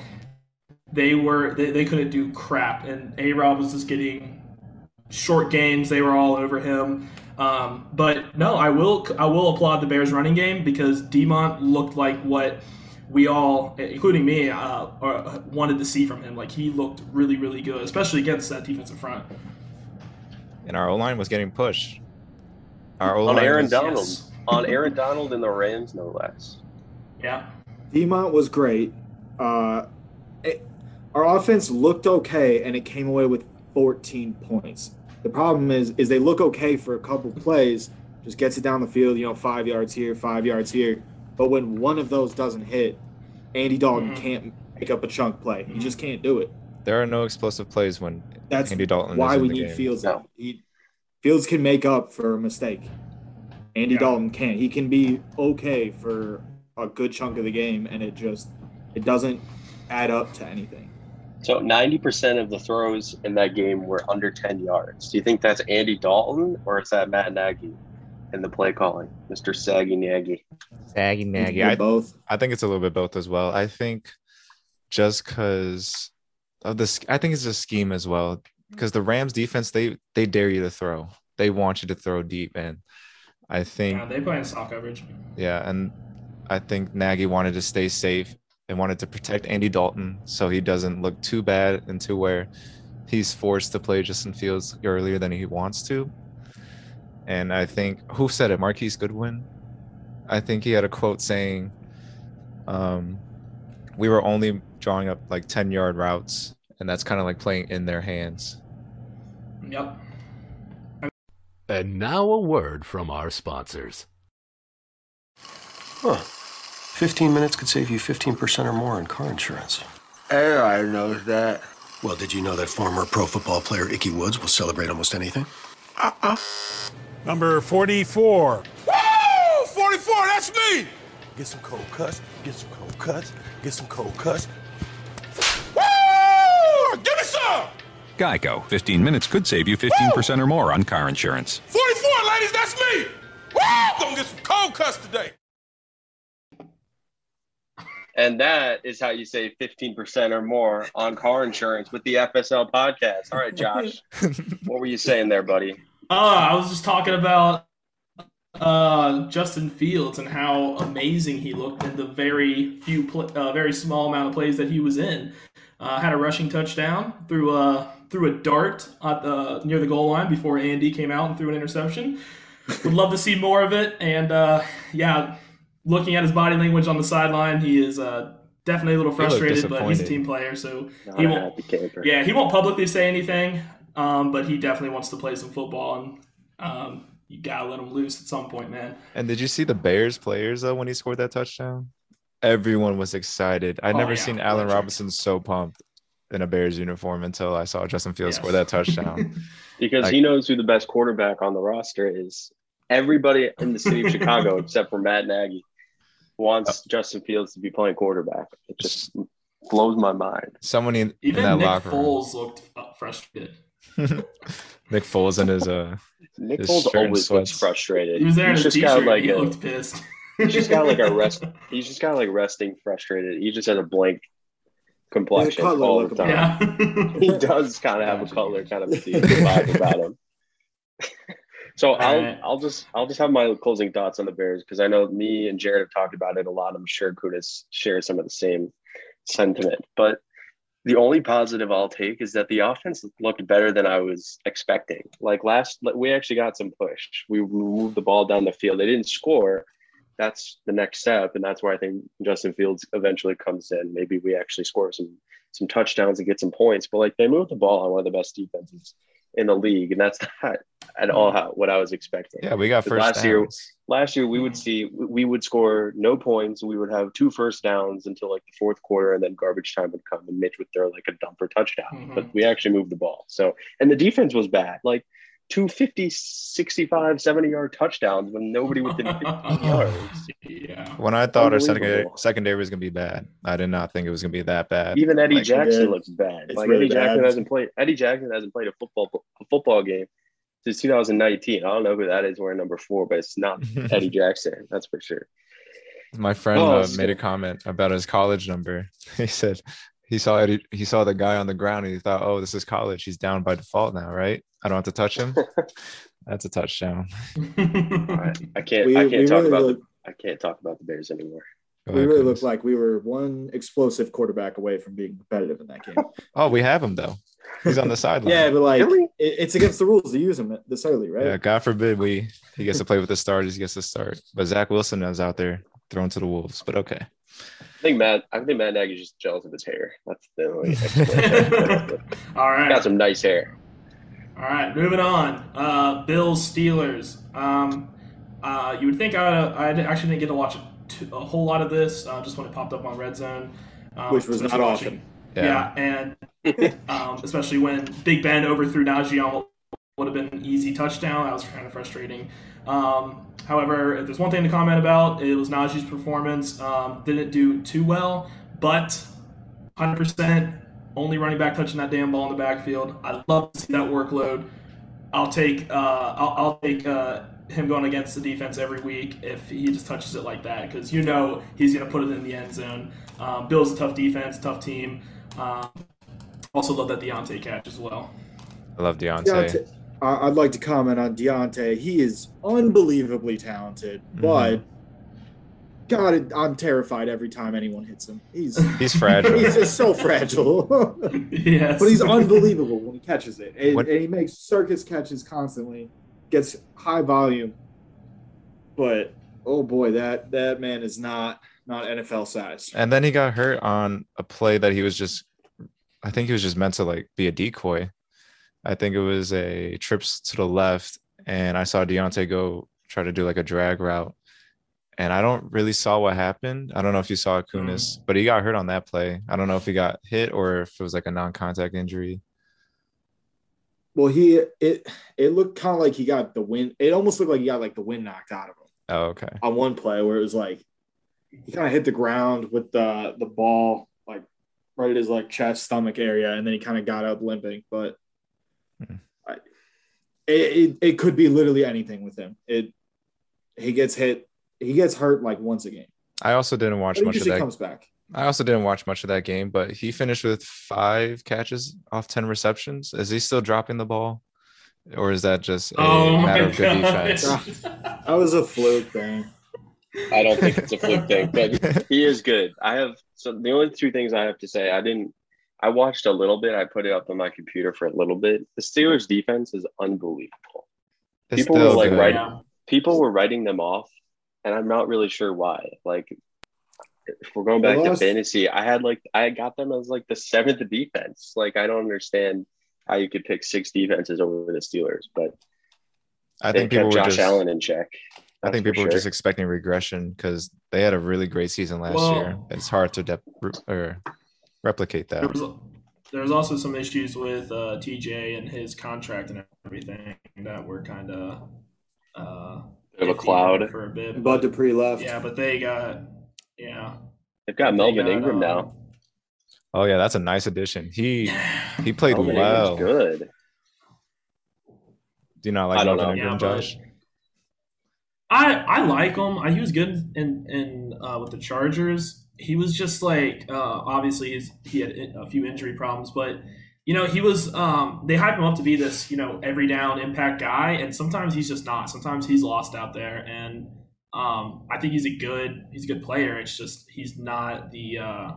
they were they, they couldn't do crap, and A Rob was just getting short gains. They were all over him. Um, but no, I will I will applaud the Bears running game because Demont looked like what we all, including me, uh, uh, wanted to see from him. Like he looked really, really good, especially against that defensive front. And our O line was getting pushed. Our O line on Aaron was, Donald, yes. on Aaron Donald and the Rams, no less. Yeah. Demont was great. Uh, it, our offense looked okay, and it came away with 14 points. The problem is, is they look okay for a couple plays, just gets it down the field, you know, five yards here, five yards here. But when one of those doesn't hit, Andy Dalton Mhm. can't make up a chunk play. He just can't do it. There are no explosive plays when That's Andy Dalton why is in we the need game. Fields. No. He, Fields can make up for a mistake. Andy Yeah. Dalton can't. He can be okay for a good chunk of the game, and it just it doesn't add up to anything. So 90% of the throws in that game were under 10 yards. Do you think that's Andy Dalton or is that Matt Nagy in the play calling, Mr. Saggy Nagy? Saggy Nagy. I, both. I think it's a little bit both as well. I think just because of this, I think it's a scheme as well. Because the Rams defense, they they dare you to throw. They want you to throw deep, and I think Yeah, they play in soft coverage. Yeah, and I think Nagy wanted to stay safe and wanted to protect Andy Dalton so he doesn't look too bad into where he's forced to play Justin Fields earlier than he wants to. And I think who said it? Marquise Goodwin. I think he had a quote saying, um, "We were only drawing up like ten yard routes, and that's kind of like playing in their hands." Yep. And now a word from our sponsors. Huh. 15 minutes could save you 15% or more on car insurance. Everybody knows that. Well, did you know that former pro football player Ickey Woods will celebrate almost anything? Number 44. Woo! 44, that's me! Get some cold cuts, get some cold cuts, get some cold cuts. Woo! Give me some! Geico. 15 minutes could save you 15% or more on car insurance. 44, ladies, that's me! Woo! Gonna get some cold cuts today. And that is how you save 15% or more on car insurance with the FSL podcast. All right, Josh, what were you saying there, buddy? Uh, I was just talking about uh, Justin Fields and how amazing he looked in the very few, pl- uh, very small amount of plays that he was in. Uh, had a rushing touchdown through a through a dart at the near the goal line before Andy came out and threw an interception. Would love to see more of it. And uh, yeah, looking at his body language on the sideline, he is uh, definitely a little He looked frustrated, but he's a team player, so Not he won't. Yeah, he won't publicly say anything, um, but he definitely wants to play some football, and um, you gotta let him loose at some point, man. And did you see the Bears players though when he scored that touchdown? Everyone was excited. I'd Oh, never yeah, seen Allen electric. Robinson so pumped in a Bears uniform until I saw Justin Fields Yes. score that touchdown. Because Like- he knows who the best quarterback on the roster is. Everybody in the city of Chicago, except for Matt Nagy, wants Justin Fields to be playing quarterback. It just blows my mind. Someone in, in Even that Nick locker room. Foles looked uh, frustrated. Nick Foles and his uh Nick His Foles shirt and always looks frustrated. He was there in he's his just got t-shirt. like he a, looked pissed. he's just got like a rest. He's just got like resting frustrated. He just has a blank complexion Cutler all the time. yeah. He does kind of have a color kind of vibe about him. So I'll Alright. I'll just I'll just have my closing thoughts on the Bears because I know me and Jared have talked about it a lot. I'm sure Kunis shares some of the same sentiment. But the only positive I'll take is that the offense looked better than I was expecting. Like last, we actually got some push. We moved the ball down the field. They didn't score. That's the next step, and that's where I think Justin Fields eventually comes in. Maybe we actually score some some touchdowns and get some points. But like they moved the ball on one of the best defenses in the league, and that's not at all how, what I was expecting. yeah, we got first last year- Last year, we would see we would score no points. We would have two first downs until like the fourth quarter, and then garbage time would come, and Mitch would throw like a dumper touchdown. Mhm. But we actually moved the ball. So, and the defense was bad. Like two 50, 65, 70 yard touchdowns when nobody within 15 yards. yeah. When I thought our secondary secondary was gonna be bad, I did not think it was gonna be that bad. Even Eddie Like, Jackson Yeah. looks bad. It's like really Eddie Jackson hasn't played. Eddie Jackson hasn't played a football a football game since 2019. I don't know who that is wearing number four, but it's not Eddie Jackson. That's for sure. My friend Oh, uh, made a comment about his college number. He said he saw Eddie, he saw the guy on the ground and he thought, "Oh, this is college. He's down by default now, right? I don't have to touch him." That's a touchdown. All right. I can't. We- I can't talk really about look- the. I can't talk about the Bears anymore. Go we ahead, really Curtis. looked like we were one explosive quarterback away from being competitive in that game. Oh, we have him though. He's on the sideline. yeah, but like Really? it, it's against the rules to use him this early, right? Yeah, God forbid we he gets to play with the starters. He gets to start. But Zach Wilson is out there thrown to the wolves. But okay. I think Matt. I think Matt Nagy's just jealous of his hair. That's the only. explanation. All right. Got some nice hair. All right, moving on. Uh, Bills Steelers. Um, uh, you would think I, I actually didn't get to watch a, t- a whole lot of this uh, just when it popped up on Red Zone, um, Which was not especially often. Yeah, and um, especially when Big Ben overthrew Najee on what would have been an easy touchdown. That was kind of frustrating. Um, however, if there's one thing to comment about, it was Najee's performance. Um, didn't do too well, but 100% only running back touching that damn ball in the backfield. I love to see that workload. I'll take uh, I'll, I'll take uh, him going against the defense every week if he just touches it like that because you know he's going to put it in the end zone. Um, Bills a tough defense, tough team. Um, also love that Diontae catch as well. I love Diontae. Diontae, I- I'd like to comment on Diontae. He is unbelievably talented, Mhm. but God, it- I'm terrified every time anyone hits him. He's He's fragile. he's just so fragile. yes, but he's unbelievable when he catches it, and, What- and he makes circus catches constantly. Gets high volume, but oh boy, that that man is not not NFL size. And then he got hurt on a play that he was just I think he was just meant to like be a decoy. I think it was a trips to the left, and I saw Diontae go try to do like a drag route. And I don't really saw what happened. I don't know if you saw Kunis, mm. but he got hurt on that play. I don't know if he got hit or if it was like a non-contact injury. Well, he it it looked kind of like he got the wind. It almost looked like he got like the wind knocked out of him. Oh, okay. on one play where it was like he kind of hit the ground with the the ball like right at his like chest stomach area and then he kind of got up limping but Hmm. I, it, it, it could be literally anything with him it he gets hit he gets hurt like once a game I also didn't watch but he much of that. comes back I also didn't watch much of that game, but he finished with five catches off 10 receptions. Is he still dropping the ball? Or is that just a Oh matter of good god! defense? that was a fluke thing I don't think it's a fluke thing, but he is good. I have so the only two things I have to say. I didn't. I watched a little bit. I put it up on my computer for a little bit. The Steelers' defense is unbelievable. It's People were like good. right- Yeah. People were writing them off, and I'm not really sure why. Like, if we're going back They to fantasy, I had like I got them as like the seventh defense. Like, I don't understand how you could pick six defenses over the Steelers, but I think people kept were Josh just Allen in check. I think That's for people were just expecting regression because they had a really great season last Well- year. It's hard to dep- or replicate There that. was, there was also some issues with uh, TJ and his contract and everything that were kind of uh, Bit of a cloud. for a bit. Bud Dupree left yeah, but they got yeah. They've got they Melvin got, Ingram um, now. Oh yeah, that's a nice addition. He he played Melvin well. Ingram's good. Do you not like Melvin know. Ingram, Yeah, Josh? I I like him. I, he was good in in uh, with the Chargers. He was just like uh, obviously he's, he had a few injury problems, but you know he was. Um, they hype him up to be this you know every down impact guy, and sometimes he's just not. Sometimes he's lost out there, and um, I think he's a good he's a good player. It's just he's not the. Uh,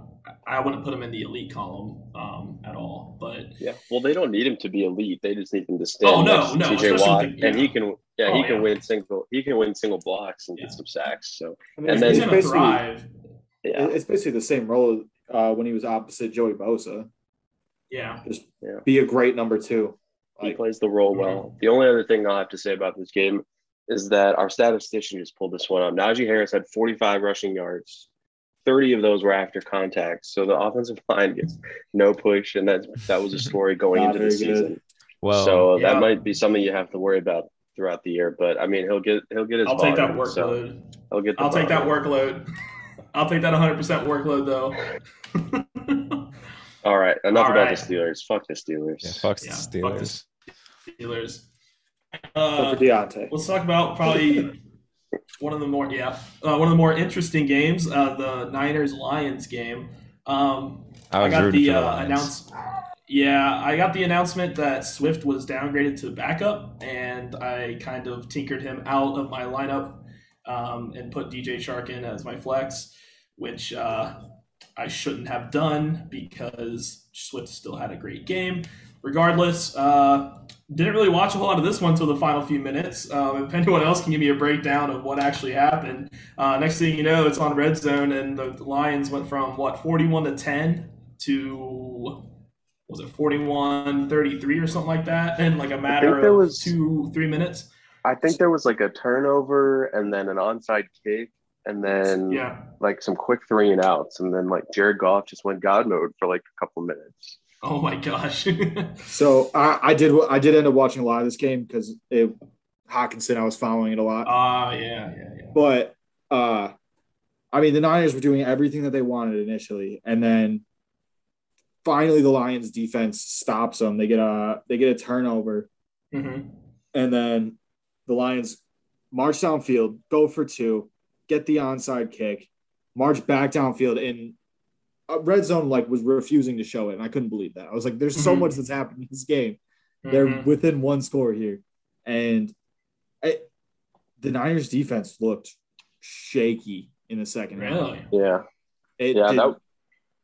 I wouldn't put him in the elite column um, at all, but Yeah. Well, they don't need him to be elite. They just need him to stay. Oh, no, next to no, TJ Watt, the- and he can. Yeah, Oh, he can yeah. win single. He can win single blocks and Yeah. get some sacks. So I mean, And it's, then- he's basically, thrive. Yeah, it's basically the same role uh, when he was opposite Joey Bosa Yeah, just Yeah. be a great number two he plays the role well. The only other thing I'll have to say about this game is that our statistician just pulled this one up. Najee Harris had 45 rushing yards. 30 of those were after contact. So the offensive line gets no push, and that that was a story going into the very good. season. Well, so Yeah. that might be something you have to worry about throughout the year. But I mean, he'll get he'll get his. I'll take that volume, so workload. he'll get. I'll take that workload. I'll take that 100% workload though. All right, enough All about right. the Steelers. Fuck the Steelers. yeah, fuck the Steelers. fuck the Steelers. Uh, for Diontae. let's talk about probably one of the more yeah uh, one of the more interesting games, uh, the Niners Lions game. Um, I I, got the for the uh, announce. Yeah, I got the announcement that Swift was downgraded to backup, and I kind of tinkered him out of my lineup um, and put DJ Chark in as my flex. Which uh, I shouldn't have done because Swift still had a great game. Regardless, uh, didn't really watch a whole lot of this one until the final few minutes. Um, if anyone else can give me a breakdown of what actually happened, uh, next thing you know, it's on red zone, and the Lions went from what 41 to 10 to was it 41 33 or something like that in like a matter there of was- two three minutes I think there was like a turnover and then an onside kick and then yeah like some quick three and outs and then like Jared Goff just went God mode for like a couple minutes. oh my gosh So I, I did I did end up watching a lot of this game because it Hockenson I was following it a lot. ah yeah yeah yeah But uh I mean the Niners were doing everything that they wanted initially, and then finally the Lions defense stops them. They get a they get a turnover, hmm and then the Lions march downfield, go for two, get the onside kick, march back downfield, and uh, red zone like was refusing to show it, and I couldn't believe that. I was like, "There's so Mhm. much that's happened in this game." They're Mhm. within one score here, and I, the Niners defense looked shaky in the second half. really Yeah. It Yeah, did- that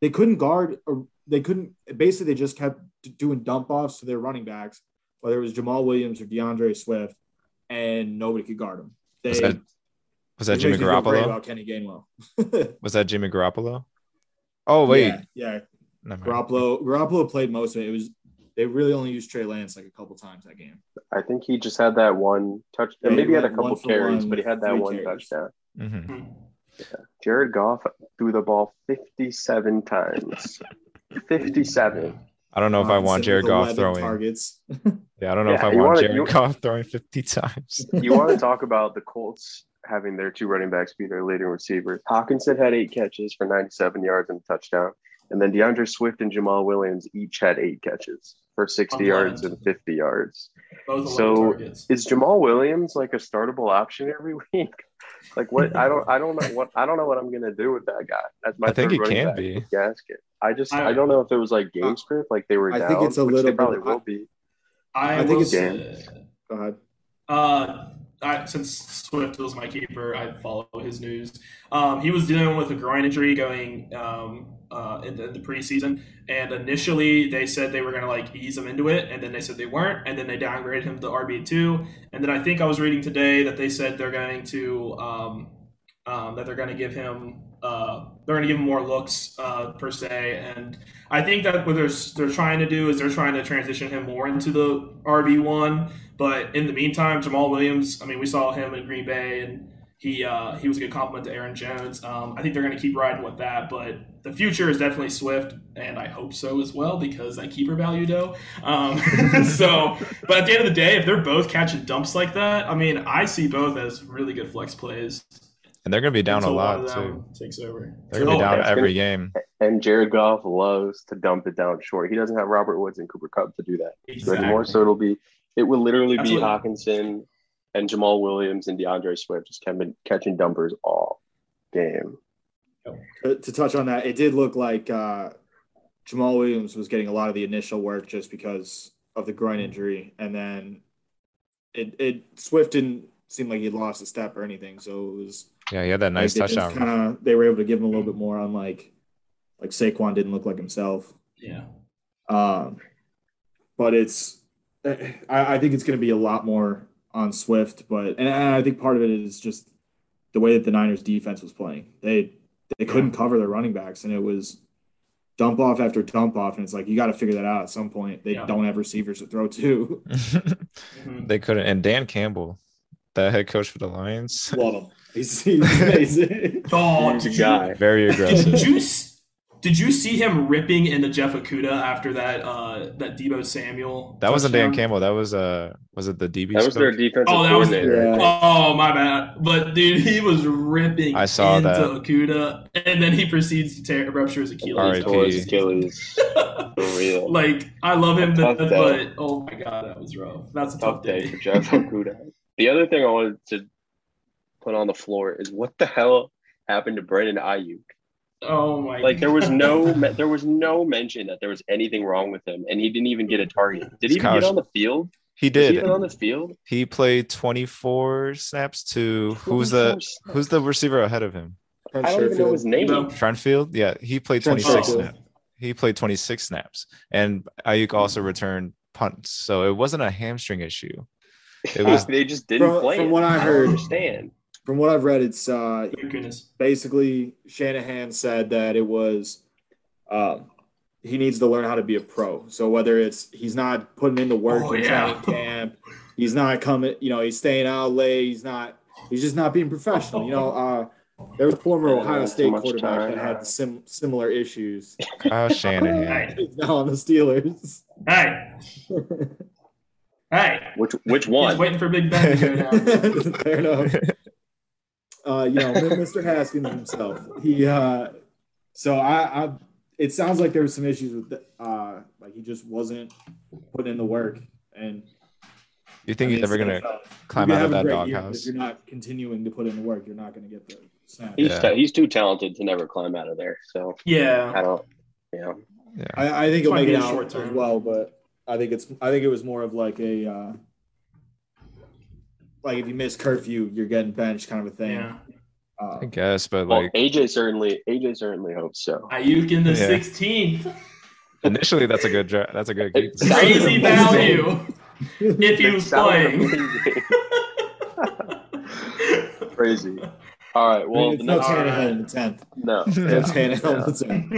they couldn't guard or they couldn't basically they just kept doing dump offs to their running backs, whether it was Jamaal Williams or D'Andre Swift, and nobody could guard them. They, Was that was Jimmy makes me feel great Garoppolo? about Kenny Gainwell. Was that Jimmy Garoppolo? Oh wait, yeah, yeah. Never mind. Garoppolo Garoppolo played most of it. It was they really only used Trey Lance like a couple times that game. I think he just had that one touch Yeah, maybe he had a couple carries, one but he had that one carries. touchdown. Mhm. Jared Goff threw the ball 57 times. 57. I don't know if I want Jared Goff throwing. targets. Yeah, I don't know if I want wanna- Jared you- Goff throwing 50 times. You want to talk about the Colts having their two running backs be their leading receivers. Hockenson had eight catches for 97 yards and a touchdown. And then D'Andre Swift and Jamaal Williams each had eight catches for 60 yards and 50 yards. So, Is Jamaal Williams like a startable option every week? Like what? I don't. I don't know what. I don't know what I'm gonna do with that guy. That's my I think it can back be. with Gasket. I just. I- I, don't know if it was like game script, like they were I down. think it's a little they bit- probably I- will be. I, I think will it's- say- Go ahead. Uh, I, since Swift was my keeper, I follow his news. Um, he was dealing with a groin injury going um, uh, in, the, in the preseason, and initially they said they were going to like ease him into it, and then they said they weren't, and then they downgraded him to RB two, and then I think I was reading today that they said they're going to um, um, that they're going to give him uh, they're going to give him more looks uh, per se, and I think that what they're they're trying to do is they're trying to transition him more into the RB one. But in the meantime, Jamaal Williams, I mean, we saw him in Green Bay, and he uh, he was a good compliment to Aaron Jones. Um, I think they're going to keep riding with that, but the future is definitely Swift, and I hope so as well because that keeper value, though. Um, so, but at the end of the day, if they're both catching dumps like that, I mean, I see both as really good flex plays. And they're going to be down a until one lot too. Takes over. They're going to be Oh, down every gonna- game. And Jared Goff loves to dump it down short. He doesn't have Robert Woods and Cooper Kupp to do that Exactly. anymore. So it'll be. It will literally That's be Hockenson and Jamaal Williams and D'Andre Swift just catching catching dumpers all game. to, to touch on that, it did look like uh, Jamaal Williams was getting a lot of the initial work just because of the groin injury, and then it it Swift didn't seem like he lost a step or anything, so it was Yeah, he had that nice like, touchdown. Kind of, they were able to give him a little bit more. on like like Saquon didn't look like himself. Yeah. Um, but it's, I, I think it's going to be a lot more on Swift, but and I think part of it is just the way that the Niners defense was playing. They they couldn't cover their running backs, and it was dump off after dump off, and it's like you got to figure that out at some point. They Yeah. don't have receivers to throw to. Mhm. they couldn't. And Dan Campbell, the head coach for the Lions, Love him. He's, he's amazing. Oh, He's a you- guy. very aggressive. Did aggressive. you did you see him ripping into Jeff Okudah after that uh that Deebo Samuel? That wasn't Dan? Campbell. That was uh, was it the DB? That was their coach? defensive Oh, that was- coordinator. Yeah. Oh my bad, but dude, he was ripping I saw into that. Okudah, and then he proceeds to tear, rupture his Achilles. R.I.P. Tore his Achilles. For real. like I love him, but, but oh my god, that was rough. That's a tough, tough day day. for Jeff Okudah. The other thing I wanted to put on the floor is what the hell happened to Brandon Aiyuk? Oh my, Like there was no there was no mention that there was anything wrong with him, and he didn't even get a target. Did he even get on the field? He Was he did. even on the field? He played 24 snaps to who's the snaps. who's the receiver ahead of him? Trent I don't even know his name. Deebo. Trentfield, yeah, he played 26 snaps. He played 26 snaps, and Aiyuk also returned punts, so it wasn't a hamstring issue. It was they just didn't From- play. from him. what I don't heard- understand. From what I've read, it's uh, Goodness. basically Shanahan said that it was um, he needs to learn how to be a pro. So whether it's he's not putting in the work Oh, in yeah. training camp, he's not coming, you know, he's staying out late, he's not, he's just not being professional. You know, uh, there was a former Ohio State quarterback time. that had sim- similar issues. Kyle Shanahan. Hey, He's now on the Steelers. hey, hey. Which which He's one? waiting for Big Ben to go down. Fair enough. Uh, you know, Mr. Haskins himself. He uh, so I, I it sounds like there was some issues with the, uh like he just wasn't putting in the work and You think I he's ever gonna like, climb out of that great year, but doghouse? If you're not continuing to put in the work, you're not going to get the snap. He's Yeah. ta- he's too talented to never climb out of there. So yeah, I don't. You know, Yeah, I, I think he'll make it out short as term. well, but I think it's I think it was more of like a uh, like if you miss curfew, you're getting benched kind of a thing. Yeah. Uh, I guess, but well, like AJ certainly AJ certainly hopes so. Aiyuk in the Yeah. 16th. initially that's a good dra- that's a good It keep. sounds Crazy amazing. value if he was playing. Crazy. All right. I Well, mean, it's the no next, Tannehill in the tenth. no. It's Tannehill in the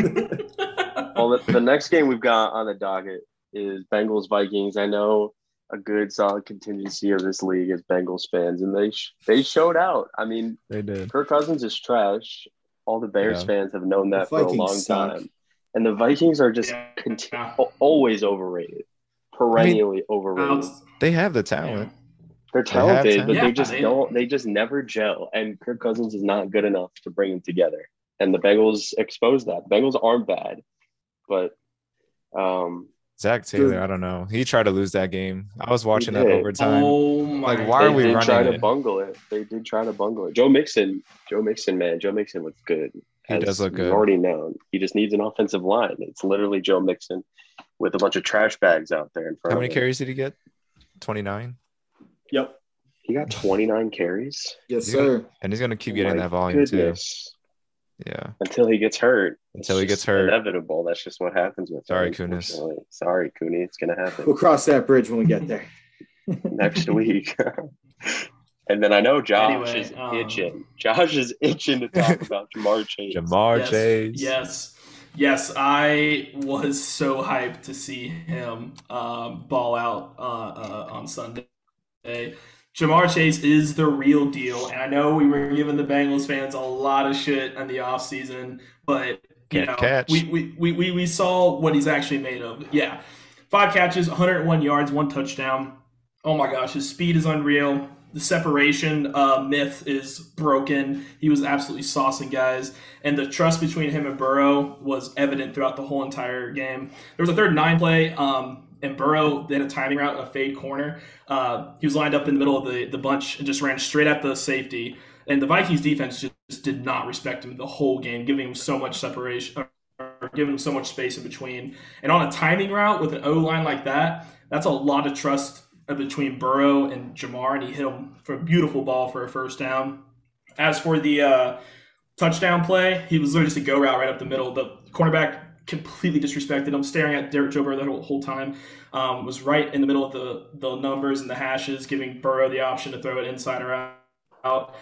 tenth. Well, the, the next game we've got on the docket is Bengals Vikings. I know a good solid contingency of this league is Bengals fans, and they sh- they showed out. I mean, They did. Kirk Cousins is trash. All the Bears Yeah. fans have known that for a long suck. time, and the Vikings are just Yeah. conti- always overrated, perennially overrated. They have the talent. They're They talented, talent. but Yeah, they just they- don't. They just never gel, and Kirk Cousins is not good enough to bring them together. And the Bengals exposed that. The Bengals aren't bad, but um, Zac Taylor, I don't know. He tried to lose that game. I was watching that did. overtime. Oh my Like, why they are we did running try to it? bungle it. They did try to bungle it. Joe Mixon, Joe Mixon, man, Joe Mixon was good. He As does look good. Already known. He just needs an offensive line. It's literally Joe Mixon with a bunch of trash bags out there in front How many him. carries did he get? 29. Yep. He got 29 carries. Yes, You sir. And he's gonna keep Oh getting my that volume goodness. too. Yeah. Until he gets hurt. Until It's he gets hurt. Inevitable. That's just what happens with Sorry, him, Kunis. Sorry, Cooney. It's gonna happen We'll cross that bridge when we get there. next week. and then I know Josh Anyway, is um, itching. Josh is itching to talk about Ja'Marr Chase. Ja'Marr yes, Chase. Yes. Yes, I was so hyped to see him um, ball out uh, uh, on Sunday. Ja'Marr Chase is the real deal. And I know we were giving the Bengals fans a lot of shit in the offseason, but you Can't know, catch. We, we, we, we, we saw what he's actually made of. Yeah. Five catches, 101 yards, one touchdown. Oh my gosh, his speed is unreal. The separation uh, myth is broken. He was absolutely saucing guys, and the trust between him and Burrow was evident throughout the whole entire game. There was a third and nine play, um, and Burrow had a timing route, a fade corner. Uh, he was lined up in the middle of the, the bunch and just ran straight at the safety. And the Vikings defense just did not respect him the whole game, giving him so much separation, or giving him so much space in between. And on a timing route with an O line like that, that's a lot of trust between Burrow and Ja'Marr, and he hit him for a beautiful ball for a first down. As for the uh, touchdown play, he was literally just a go route right up the middle. The cornerback completely disrespected I'm staring at Derek Joe Burrow the whole, whole time. Um, was right in the middle of the the numbers and the hashes, giving Burrow the option to throw it inside or out.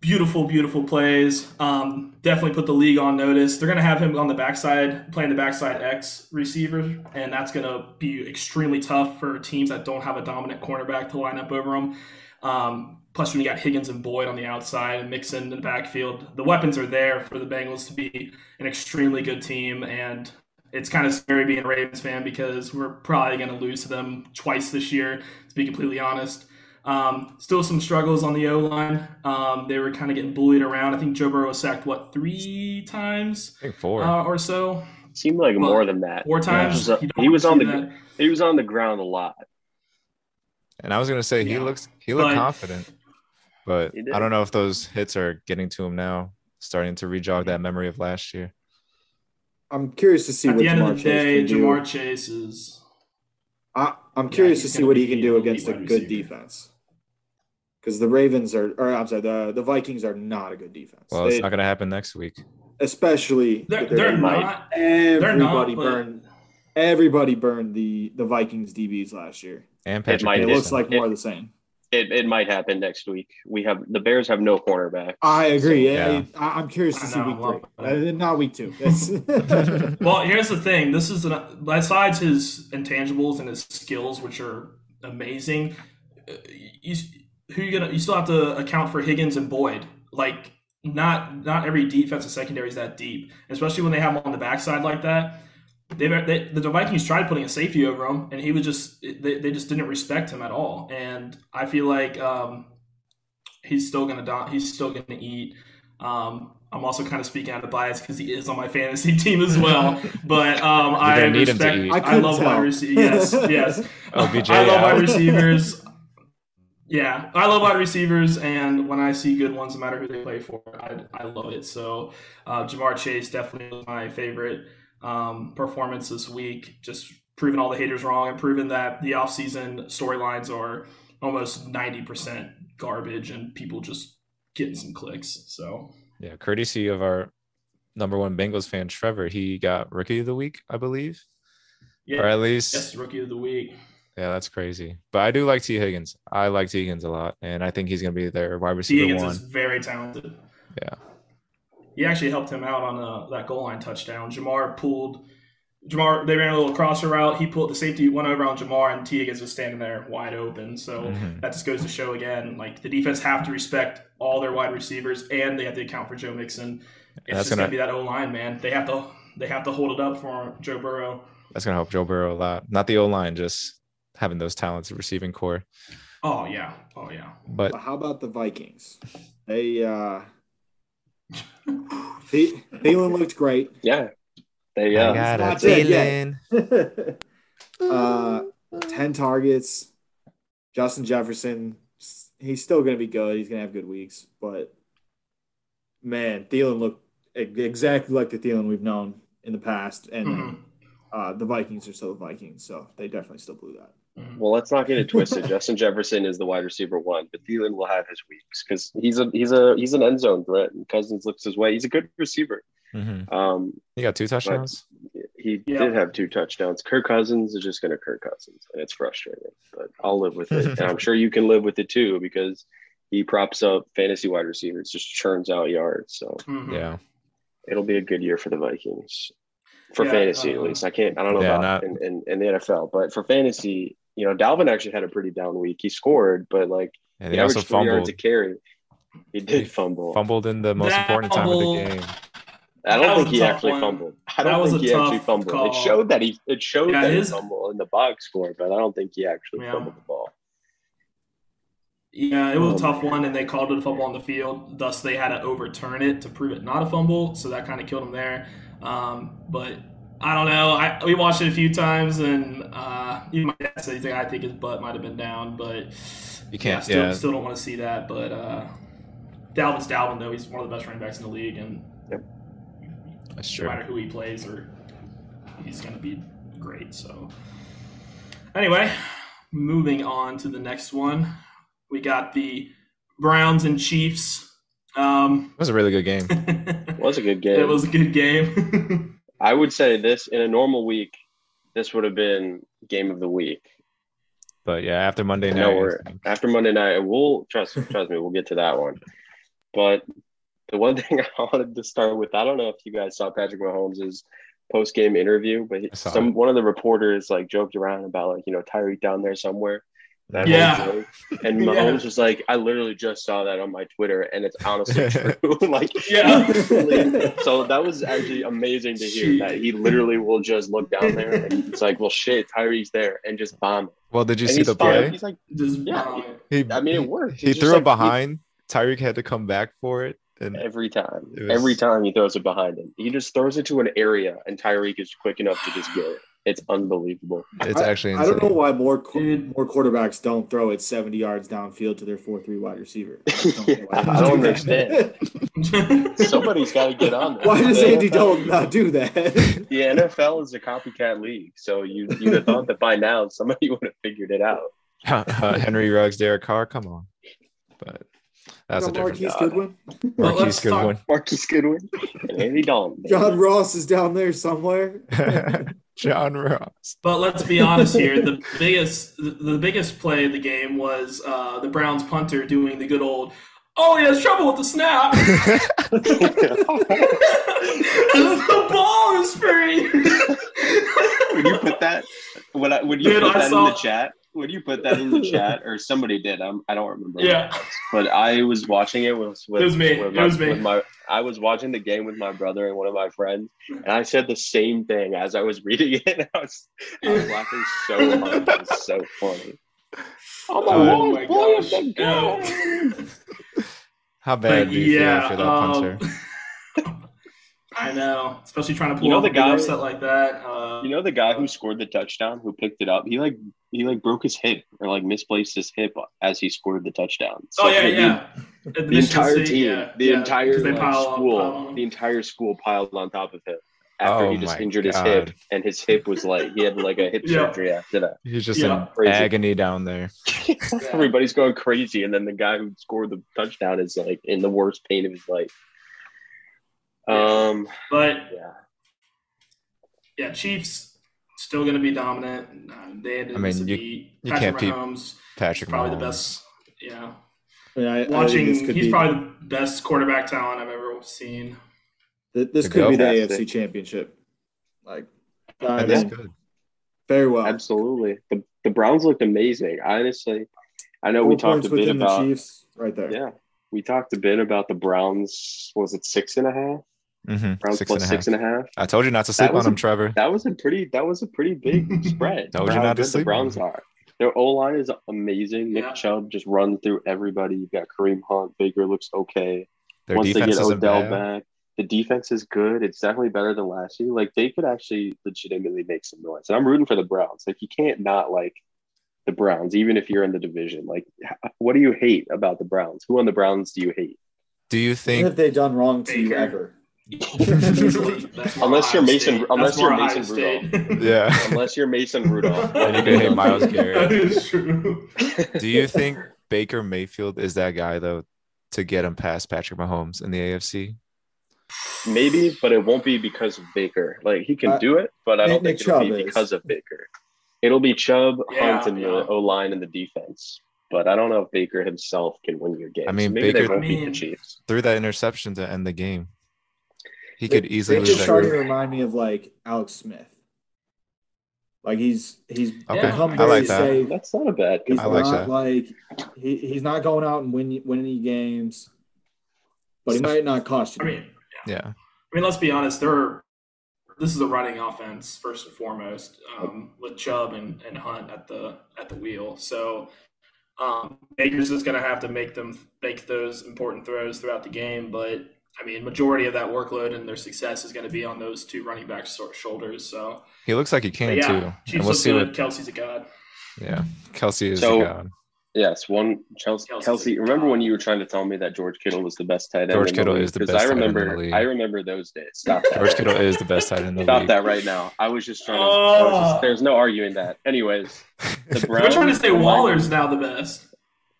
Beautiful, beautiful plays. Um, definitely put the league on notice. They're going to have him on the backside, playing the backside X receiver, and that's going to be extremely tough for teams that don't have a dominant cornerback to line up over him. Um, plus, when you got Higgins and Boyd on the outside and Mixon in the backfield, the weapons are there for the Bengals to be an extremely good team. And it's kind of scary being a Ravens fan because we're probably going to lose to them twice this year, to be completely honest. Um, still some struggles on the O line. Um, they were kind of getting bullied around. I think Joe Burrow was sacked what three times I think four. uh, or so. Seemed like Well, more than that. Four times. He was, he was on the that. he was on the ground a lot. and I was gonna say he Yeah. looks he looked But- confident, but I don't know if those hits are getting to him now, starting to rejog that memory of last year. I'm curious to see At what the end Ja'Marr of the day. Ja'Marr Chase is I, I'm curious he's to see what he can do against a good receiver. defense. because the Ravens are, or I'm sorry, the the Vikings are not a good defense. Well, it's not going to happen next week. especially They're, with their- they're not. everybody but- burned everybody burned the the Vikings DBs last year. And Patrick might- It It looks like more of the same. It, it might happen next week. We have the Bears have no cornerback. I agree. Yeah. Yeah. I, am curious to I see know, week well, three, uh, not week two. Well, here's the thing. This is an, besides his intangibles and his skills, which are amazing. uh, You, who you gonna? You still have to account for Higgins and Boyd. Like, not not every defensive secondary is that deep, especially when they have him on the backside like that. They've, they, the Vikings tried putting a safety over him, and he was just they, they just didn't respect him at all. And I feel like um, he's still gonna do, he's still gonna eat. Um, I'm also kind of speaking out of bias because he is on my fantasy team as well. But um, I gonna him to respect. eat. I I, love tell. wide receivers. Yes, yes. OBJ I love out. wide receivers. Yeah, I love wide receivers, and when I see good ones, no matter who they play for, I, I love it. So, uh, Ja'Marr Chase definitely was my favorite um, performance this week. Just proving all the haters wrong and proving that the offseason storylines are almost 90% garbage and people just getting some clicks. So, Yeah, courtesy of our number one Bengals fan, Trevor. He got rookie of the week, I believe, yeah, or at least yes, rookie of the week. Yeah, that's crazy. But I do like Tee Higgins. I like Tee Higgins a lot, and I think he's going to be their wide T. receiver Higgins one. is very talented. Yeah. He actually helped him out on uh, that goal line touchdown. Ja'Marr pulled. Ja'Marr, they ran a little crosser route. He pulled the safety, went over on Ja'Marr, and Tee Higgins was standing there wide open. So Mhm. that just goes to show again, like the defense have to respect all their wide receivers, and they have to account for Joe Mixon. It's That's just gonna- gonna be that O line, man. They have to they have to hold it up for Joe Burrow. That's going to help Joe Burrow a lot. Not the O line, just having those talents at receiving core. Oh yeah, oh yeah. But But how about the Vikings? They uh Thie- Thielen looked great. Yeah. They I yeah. got a not dead yet. feeling. uh 10 targets. Justin Jefferson, he's still going to be good. He's going to have good weeks, but man, Thielen looked exactly like the Thielen we've known in the past and Mhm. uh, the Vikings are still the Vikings, so they definitely still blew that. Mhm. Well, let's not get it twisted. Justin Jefferson is the wide receiver one, but Thielen will have his weeks because he's a he's a he's an end zone threat, and Cousins looks his way. He's a good receiver. Mhm. Um, He got two touchdowns. he Yeah. did have two touchdowns. Kirk Cousins is just going to Kirk Cousins, and it's frustrating, but I'll live with it, and I'm sure you can live with it too because he props up fantasy wide receivers, just churns out yards. So Mhm. Yeah. it'll be a good year for the Vikings for Yeah, fantasy at uh, least. I can't, I don't know Yeah, about not- in, in, in the NFL, but for fantasy, you know, Dalvin actually had a pretty down week. He scored, but like And he he also averaged three yards fumbled. a carry. He did He fumble. Fumbled in the most That important time of the game. I don't was think he actually one. fumbled. I That don't was think a he actually fumbled. call. It showed that he it showed Yeah, that his- he fumbled in the box score, but I don't think he actually Yeah. fumbled the ball. Yeah, it was Oh, a tough man. one, and they called it a fumble on the field. Thus, they had to overturn it to prove it not a fumble. So that kind of killed him there. Um, but I don't know. I we watched it a few times, and uh, you might say anything. I think his butt might have been down, but You can't- still, yeah. still don't want to see that. But uh, Dalvin's Dalvin, though. He's one of the best running backs in the league, and That's no matter who he plays, or he's going to be great. So, anyway, moving on to the next one, we got the Browns and Chiefs. Um, It was a really good game. It was a good game. it was a good game. I would say this in a normal week, this would have been game of the week. But yeah, after Monday night, No, we're after Monday night. We'll trust trust me. We'll get to that one. But the one thing I wanted to start with, I don't know if you guys saw Patrick Mahomes' post game interview, but he- I saw some it. one of the reporters like joked around about like you know Tyreek down there somewhere. That whole Yeah. joke. And Yeah. Mahomes was like, I literally just saw that on my Twitter, and it's honestly true. like, Yeah. so that was actually amazing to hear that he literally will just look down there and it's like, well, shit, Tyreek's there, and just bomb. it. well, did you And see he's the fine. play? He's like, Just Yeah. He, I mean, it worked. He It's just threw it like he- behind. Tyreek had to come back for it, and every time, was- every time he throws it behind him, he just throws it to an area, and Tyreek is quick enough to just get it. It's unbelievable. it's I- actually I don't know why more more quarterbacks don't throw it 70 yards downfield to their 4-3 wide receiver. I don't know why they I don't do understand. Somebody's got to get on that. why does The Andy NFL Dalton not do that? The NFL is a copycat league, so you you'd have thought that by now somebody would have figured it out. uh, Henry Ruggs, Derek Carr. Come on. but that's a Got different. Marquise guy. Goodwin. Well, Marquise let's Goodwin. Marquise Goodwin and Andy Dalton. baby. John Ross is down there somewhere. John Ross. But let's be honest here. The biggest the, the biggest play of the game was uh, the Browns punter doing the good old Oh, he has trouble with the snap. the ball is free. Would you put that? When I would you Dude, put I that saw- in the chat? Would you put that in the chat, or somebody did? I'm, I don't remember. Yeah. but I was watching it with, with It was me. With It was me. With my, I was watching the game with my brother and one of my friends, and I said the same thing as I was reading it. I was, I was laughing so hard. It was so funny. Oh my, Oh Lord, my boy, gosh. the guy. How bad But do you yeah, feel after that um, punter? I know, especially trying to pull You know the guy- upset like that. Uh, You know the guy who scored the touchdown, who picked it up. He like he like broke his hip or like misplaced his hip as he scored the touchdown. oh yeah, the- yeah. At The entire State, team, yeah, the yeah, entire 'cause they like, pile school, pile the entire school piled on top of him after Oh he just my injured his hip, and his hip was like he had like a hip Yeah. surgery after that. He's just Yeah. in Crazy. agony down there. Everybody's going crazy, and then the guy who scored the touchdown is like in the worst pain of his life. Um, But yeah, yeah, Chiefs still going to be dominant. Uh, they had to I mean, you- beat you Patrick can't beat Mahomes. Patrick probably the best. Yeah, I mean, I, I watching, this could he's be, probably the best quarterback talent I've ever seen. th- this To could be the Fantastic. AFC Championship. Like, I mean, that's good. very well. absolutely. The the Browns looked amazing. Honestly, I know Four we talked a bit about the Chiefs, right there. yeah, we talked a bit about the Browns. Was it six and a half? Mhm. Browns Six plus and six and a half. I told you not to sleep on him, a- Trevor. That was a pretty. That was a pretty big spread. Told you how not to sleep The Browns are. Their O line is amazing. Nick Yeah. Chubb just runs through everybody. You've got Kareem Hunt. Baker looks okay. Their Once they get isn't Odell back, the defense is good. It's definitely better than last year. Like they could actually legitimately make some noise. And I'm rooting for the Browns. Like you can't not like the Browns, even if you're in the division. Like, what do you hate about the Browns? Who on the Browns do you hate? Do you What think have they done wrong to you ever? That's more Unless you're Mason- State. unless you're Mason Ohio State. Yeah. Unless you're Mason Rudolph. And you can hate Myles Garrett. that is true. do you think Baker Mayfield is that guy though to get him past Patrick Mahomes in the AFC? Maybe, but it won't be because of Baker. Like he can Uh, do it, but I don't Nick think it'll Chubb be is. because of Baker. It'll be Chubb, Yeah, Hunt, and yeah. the O line and the defense. But I don't know if Baker himself can win your game. I mean, maybe Baker- they won't beat the Chiefs. Threw that interception to end the game. He could They- easily Baker's lose that starting to remind me of like Alex Smith. Like he's he's Okay, become I very like that. safe. That's not a bad. He's I like not that. like he, he's not going out and win winning any games, but he might not cost you. I mean, Yeah. I mean, let's be honest. They're this is a running offense first and foremost, um, with Chubb and, and Hunt at the at the wheel. So um, Baker's just going to have to make them make those important throws throughout the game. But I mean, majority of that workload and their success is going to be on those two running backs' sort- shoulders. So He looks like he can yeah, too. Chiefs And we'll see good. what Kelce's a god. yeah. Kelce is So- the god. Yes, one Chelsea. Kelce's Kelce, remember when you were trying to tell me that George Kittle was the best tight end? George in Kittle league? is the 'Cause best I tight end in the remember. I remember those days. Stop that. George Kittle is the best tight end in the Stop league. that right now. I was just trying to. I was just- Oh. there's no arguing that. Anyways, the We're trying to say Waller's now the best.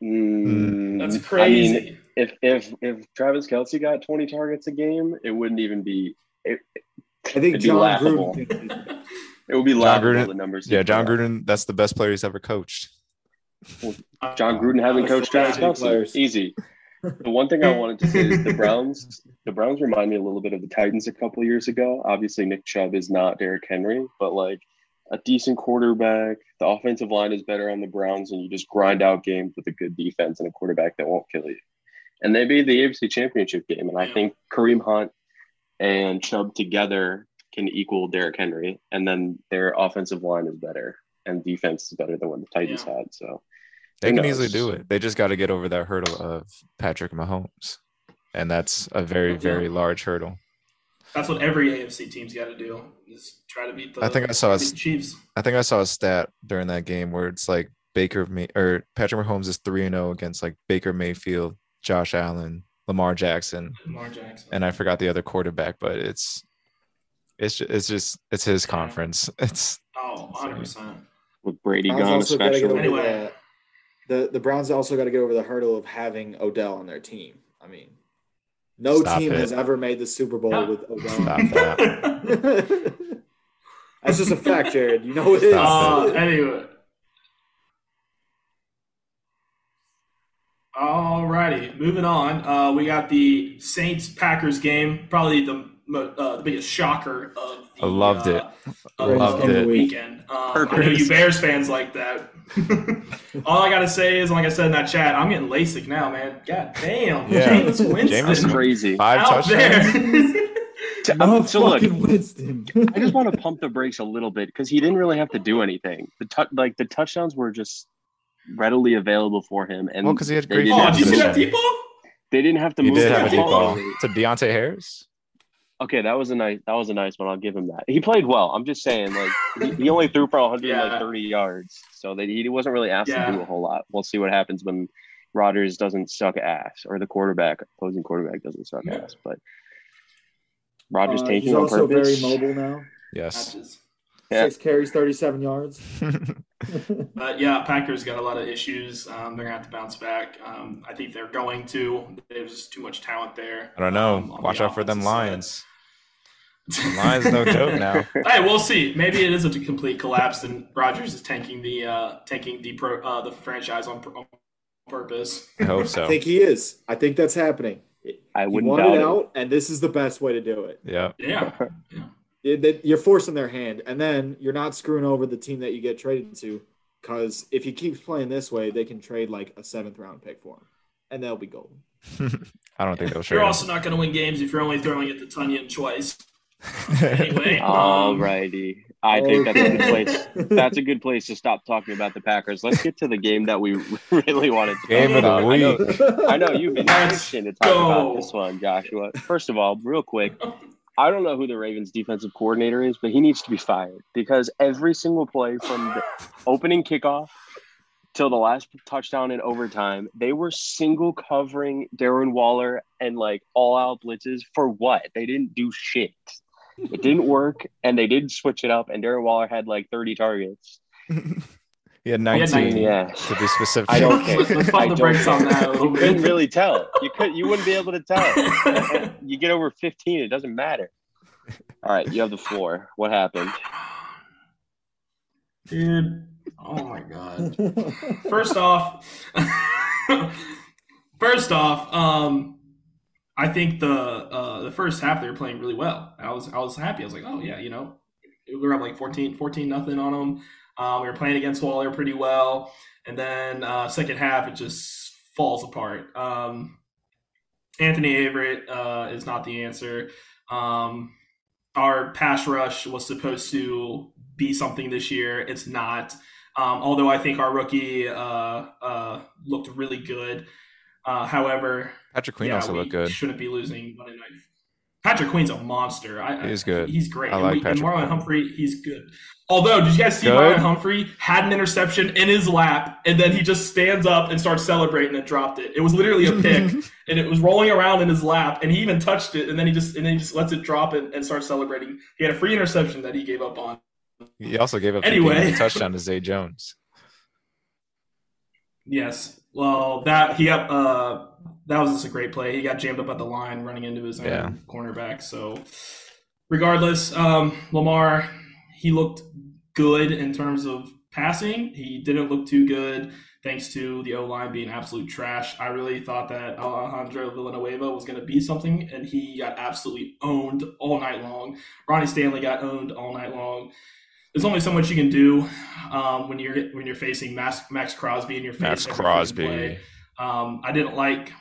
Mm, That's I mean, crazy. If if if Travis Kelce got 20 targets a game, it wouldn't even be. It, I think Jon laughable. Gruden. it would be Jon laughable. Gruden- the numbers. Yeah, Jon put up. Gruden, that's the best player he's ever coached. Jon Gruden having coached Travis Kelce. Players. Easy. The one thing I wanted to say is the Browns. The Browns remind me a little bit of the Titans a couple of years ago. Obviously, Nick Chubb is not Derrick Henry, but like a decent quarterback. The offensive line is better on the Browns, and you just grind out games with a good defense and a quarterback that won't kill you. And they made the AFC Championship game, and I think Kareem Hunt and Chubb together can equal Derrick Henry, and then their offensive line is better and defense is better than what the Titans Yeah. had. So They can knows? easily do it. They just got to get over that hurdle of Patrick Mahomes. And that's a very, Yeah. very large hurdle. That's what every AFC team's got to do is try to beat the. I think I saw a Chiefs. I think I saw a stat during that game where it's like Baker May or Patrick Mahomes is 3 and 0 against like Baker Mayfield, Josh Allen, Lamar Jackson, Lamar Jackson. and I forgot the other quarterback, but it's it's just, it's just it's his conference. It's oh, 100 percent. with Brady Browns gone, also gotta get especially. Anyway. that. the the Browns also got to get over the hurdle of having Odell on their team. I mean, no Stop team it. has ever made the Super Bowl Yeah. with Odell. Stop that. That's just a fact, Jared. You know what it is. Uh, anyway. Alrighty, moving on. Uh, we got the Saints Packers game, probably the uh, the biggest shocker of the, I loved it. uh, I of loved the it. weekend. Um, I know you Bears fans like that. All I gotta say is, like I said in that chat, I'm getting LASIK now, man. God damn, Yeah. James Winston Jameis Crazy. Five out touchdowns. there. no Um, so look, Winston. I just want to pump the brakes a little bit because he didn't really have to do anything. The tu- like the touchdowns were just readily available for him, and well, because he had they great didn't oh, have did you see to- that position. deep ball? They didn't have to He move. did have a deep ball. ball to Deonte Harris. Okay, that was a nice. That was a nice one. I'll give him that. He played well. I'm just saying, like he, he only threw for 130 yards, so that he wasn't really asked Yeah. to do a whole lot. We'll see what happens when Rodgers doesn't suck ass, or the quarterback, opposing quarterback, doesn't suck Yeah. ass. But Rodgers Uh, taking he's on also purpose. very mobile now. Yes. Matches. Yeah. Six carries, 37 yards. But yeah, Packers got a lot of issues. Um, they're gonna have to bounce back. Um, I think they're going to. There's just too much talent there. I don't know. um, Watch out for them offensive side. Lions. Lions no joke now. Hey, we'll see. Maybe it is a complete collapse, and Rodgers is tanking the uh, tanking the pro, uh, the franchise on, on purpose. I hope so. I think he is. I think that's happening. I He wouldn't wanted doubt it it. out, and this is the best way to do it. Yeah. Yeah, It- that- You're forcing their hand, and then you're not screwing over the team that you get traded to. Because if he keeps playing this way, they can trade like a seventh round pick for him, and they'll be golden. I don't think they'll trade. you're also not going to win games if you're only throwing it to Tonyan twice. Anyway, Alrighty. I think that's a good place. That's a good place to stop talking about the Packers. Let's get to the game that we really wanted to Game talk of the about. I know. I know you've been itching to talk go. about this one, Joshua. First of all, real quick, I don't know who the Ravens defensive coordinator is, but he needs to be fired because every single play from the opening kickoff till the last touchdown in overtime, they were single covering Darren Waller and like all out blitzes for what? They didn't do shit. It didn't work, and they did switch it up, and Darren Waller had like 30 targets. he had He had 19 19. Yeah. to be specific. I don't care. Let's, let's I pump the don't brakes on care. that a little You couldn't really tell. You could you wouldn't be able to tell. you get over 15, it doesn't matter. All right, you have the floor. What happened? Dude, oh my god. First off, first off, um, I think the uh, the first half they were playing really well. I was I was happy. I was like, oh yeah, you know, we were up like 14, 14 nothing on them. Um, we were playing against Waller pretty well, and then uh, second half it just falls apart. Um, Anthony Averett uh, is not the answer. Um, our pass rush was supposed to be something this year. It's not. Um, although I think our rookie uh, uh, looked really good. Uh, however, Patrick Queen yeah, also looked good. Shouldn't be losing Monday night. Patrick Queen's a monster. I, He is I- good. He's great. I and, like we, and Patrick Marlon Humphrey, he's good. Although, did you guys see Good. Marlon Humphrey had an interception in his lap, and then he just stands up and starts celebrating and dropped it. It was literally a pick, and it was rolling around in his lap, and he even touched it, and then he just and then he just lets it drop and, and starts celebrating. He had a free interception that he gave up on. He also gave up Anyway. a touchdown to Zay Jones. Yes. Well, that he got uh that was just a great play. He got jammed up at the line running into his own Yeah. cornerback. So regardless, um Lamar, he looked good in terms of passing. He didn't look too good thanks to the O line being absolute trash. I really thought that Alejandro Villanueva was going to be something, and he got absolutely owned all night long. Ronnie Stanley got owned all night long. There's only so much you can do um, when you're when you're facing Maxx, Maxx Crosby in your face. Maxx Crosby. Um, I didn't like.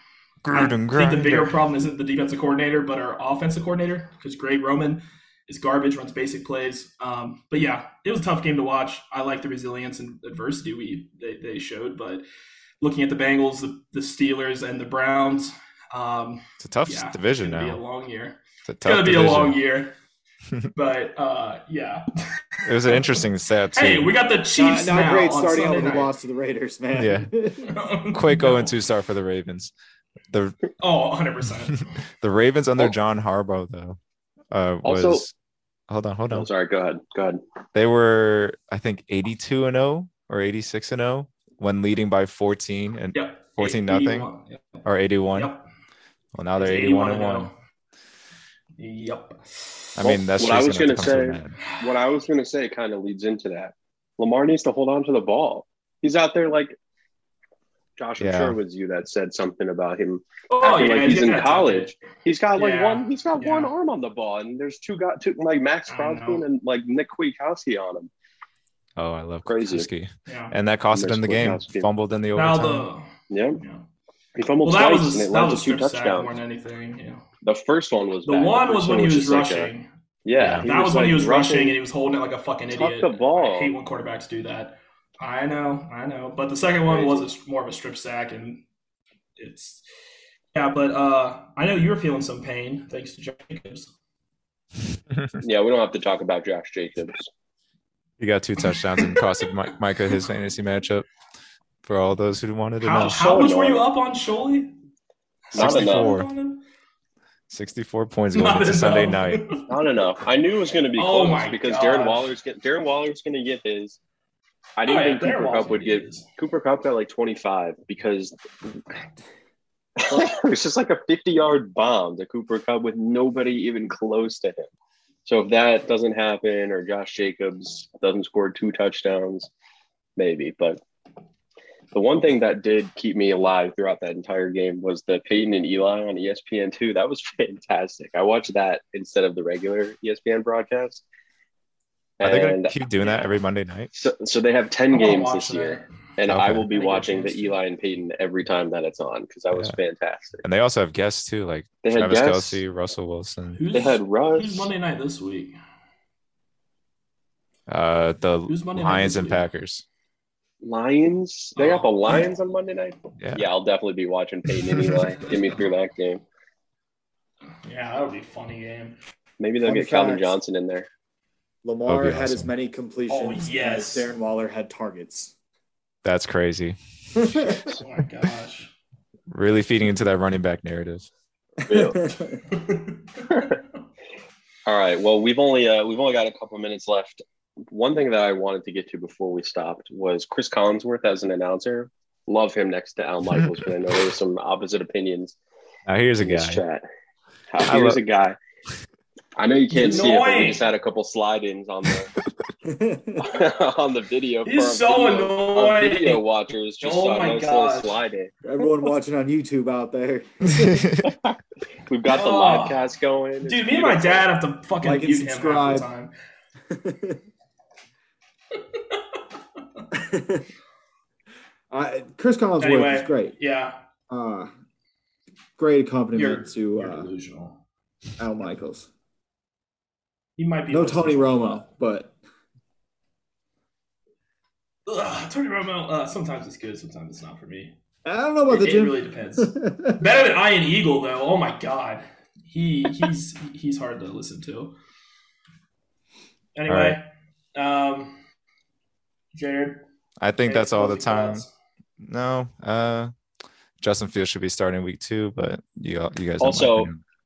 I Gruden think the bigger problem isn't the defensive coordinator, but our offensive coordinator because Greg Roman is garbage, runs basic plays. Um, but yeah, it was a tough game to watch. I like the resilience and adversity we they, they showed, but looking at the Bengals, the, the Steelers, and the Browns, um, It's a tough yeah, division it's gonna now. Be a long year. It's a It's gonna tough be a long year. but uh, yeah. It was an interesting stat too. Hey, we got the Chiefs not now great on starting out Sunday with a loss to the Raiders, man. Yeah. Quick No. 0 2 start for the Ravens. The Oh, 100 percent. the Ravens under Oh. John Harbaugh though uh, was Also- hold on hold on Oh, sorry. Go ahead. Go ahead. they were I think 82 and 0 or 86 and 0 when leading by 14 and Yep. 14 nothing Yep. or 81. Yep. Well, now they're It's 81 and now. 1. Yep. I mean, that's what just I was gonna gonna come to an say- What I was going to say kind of leads into that. Lamar needs to hold on to the ball. He's out there like Josh. I'm Yeah. sure it was you that said something about him. Oh, Acting like he's in have to college. He's got like Yeah, one. He's got one arm on the ball, and there's two got two like Maxx Crosby and like Nick Kwiatkoski on him. Oh, I love Crazy. Kwiatkoski. Yeah. And that costed him the game. Kwiatkoski. Fumbled in the Now overtime. the Yeah, yeah. he fumbled well that twice, was and it that led was to a two strip sack more than anything. Yeah. The first one was The bad. one was first when he was just like a- rushing. yeah, That that was when he was rushing and he was holding it like a fucking idiot. the ball. I hate when quarterbacks do that. I know, I know. But the second one was a, s- more of a strip sack, and it's yeah. But uh, I know you're feeling some pain thanks to Jacobs. Yeah, we don't have to talk about Josh Jacobs. He got two touchdowns and costed Mi- Micah his fantasy matchup for all those who wanted to How, know. how much were you up on Sholey? 64. 64 points going Not into Sunday night. Not enough. I knew it was going to be Oh close my because gosh. Darren Waller's get Darren Waller's going to get his. I didn't Oh, think Darren Cooper Kupp would would get his. Cooper Kupp got like 25 because it's just like a 50 yard bomb to Cooper Kupp with nobody even close to him. So if that doesn't happen or Josh Jacobs doesn't score two touchdowns, maybe. But the one thing that did keep me alive throughout that entire game was the Peyton and Eli on ESPN two. That was fantastic. I watched that instead of the regular ESPN broadcast. Are they going And to keep doing that every Monday night? so, so they have 10 I'm games watch this year. that. And I will be watching the. Eli and Peyton every time that it's on because that was Yeah. fantastic. And they also have guests too, like They had Travis guests. Kelce, Russell Wilson, Who's, They had Russ. who's Monday night this week? uh, the Who's Monday night Lions and week? Packers. Lions. They got the Oh. Lions on Monday night. Yeah. Yeah, I'll definitely be watching Peyton and Eli. Get me through that game. Yeah, that would be a funny game. Maybe they'll Fun get Calvin. Johnson in there. Lamar That'd be had as many completions Oh, yes. as Darren Waller had targets. That's crazy. Oh my gosh. Really feeding into that running back narrative. All right. Well, we've only uh, we've only got a couple minutes left. One thing that I wanted to get to before we stopped was Chris Collinsworth as an announcer. Love him next to Al Michaels, but I know there were some opposite opinions Now here's a guy. chat. I How, here's love- a guy. I know you can't see it, but we just had a couple slide-ins on the on the video. He's our so video, annoying. video watchers just Oh saw a my nice little slide in. Everyone watching on YouTube out there. We've got the Oh. live cast going. It's Dude, me and my dad have to fucking Like and mute him half the subscribe. time. I, Chris Collinsworth Anyway, is great. Yeah, Uh, great accompaniment you're, to you're uh. Al Michaels. He might be No. Tony Romo, but Ugh, Tony Romo. Uh, sometimes it's good, sometimes it's not for me. I don't know about the It really depends. Better than Ian Eagle though. Oh my god, he he's he's hard to listen to. Anyway, um, Jared. I think any that's all the time. thoughts? No, uh, Justin Fields should be starting week two, but you all- you guys Also.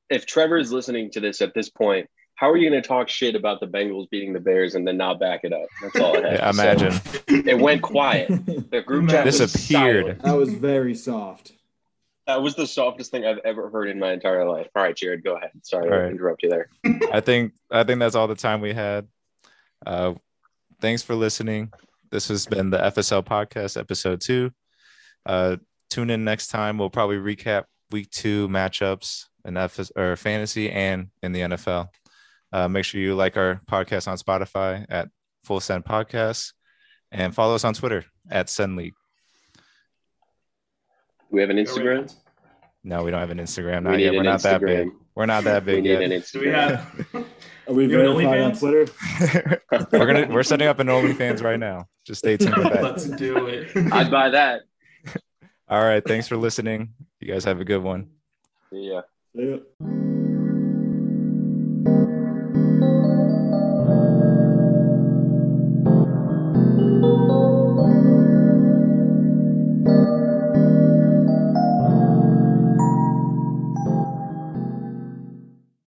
If Trevor is listening to this at this point, how are you going to talk shit about the Bengals beating the Bears and then not back it up? That's all I have. Yeah, to say. imagine It went quiet. The group chat Disappeared. silent. that was very soft. That was the softest thing I've ever heard in my entire life. All right, Jared, go ahead. Sorry All to interrupt you there. I think I think that's all the time we had. Uh, thanks for listening. This has been the FSL podcast, episode two. Uh, tune in next time. We'll probably recap week two matchups in FS or fantasy and in the NFL. Uh, make sure you like our podcast on Spotify at Full Send Podcasts and follow us on Twitter at Send League. We have an Instagram. No, we don't have an Instagram. We Not need yet. We're an not that big. We're not that big need yet. Do we have? Are we You have an verified on OnlyFans? Twitter? we're gonna we're setting up an OnlyFans right now. Just stay tuned for that. Let's do it. I'd buy that. All right. Thanks for listening. You guys have a good one. Yeah. Yeah.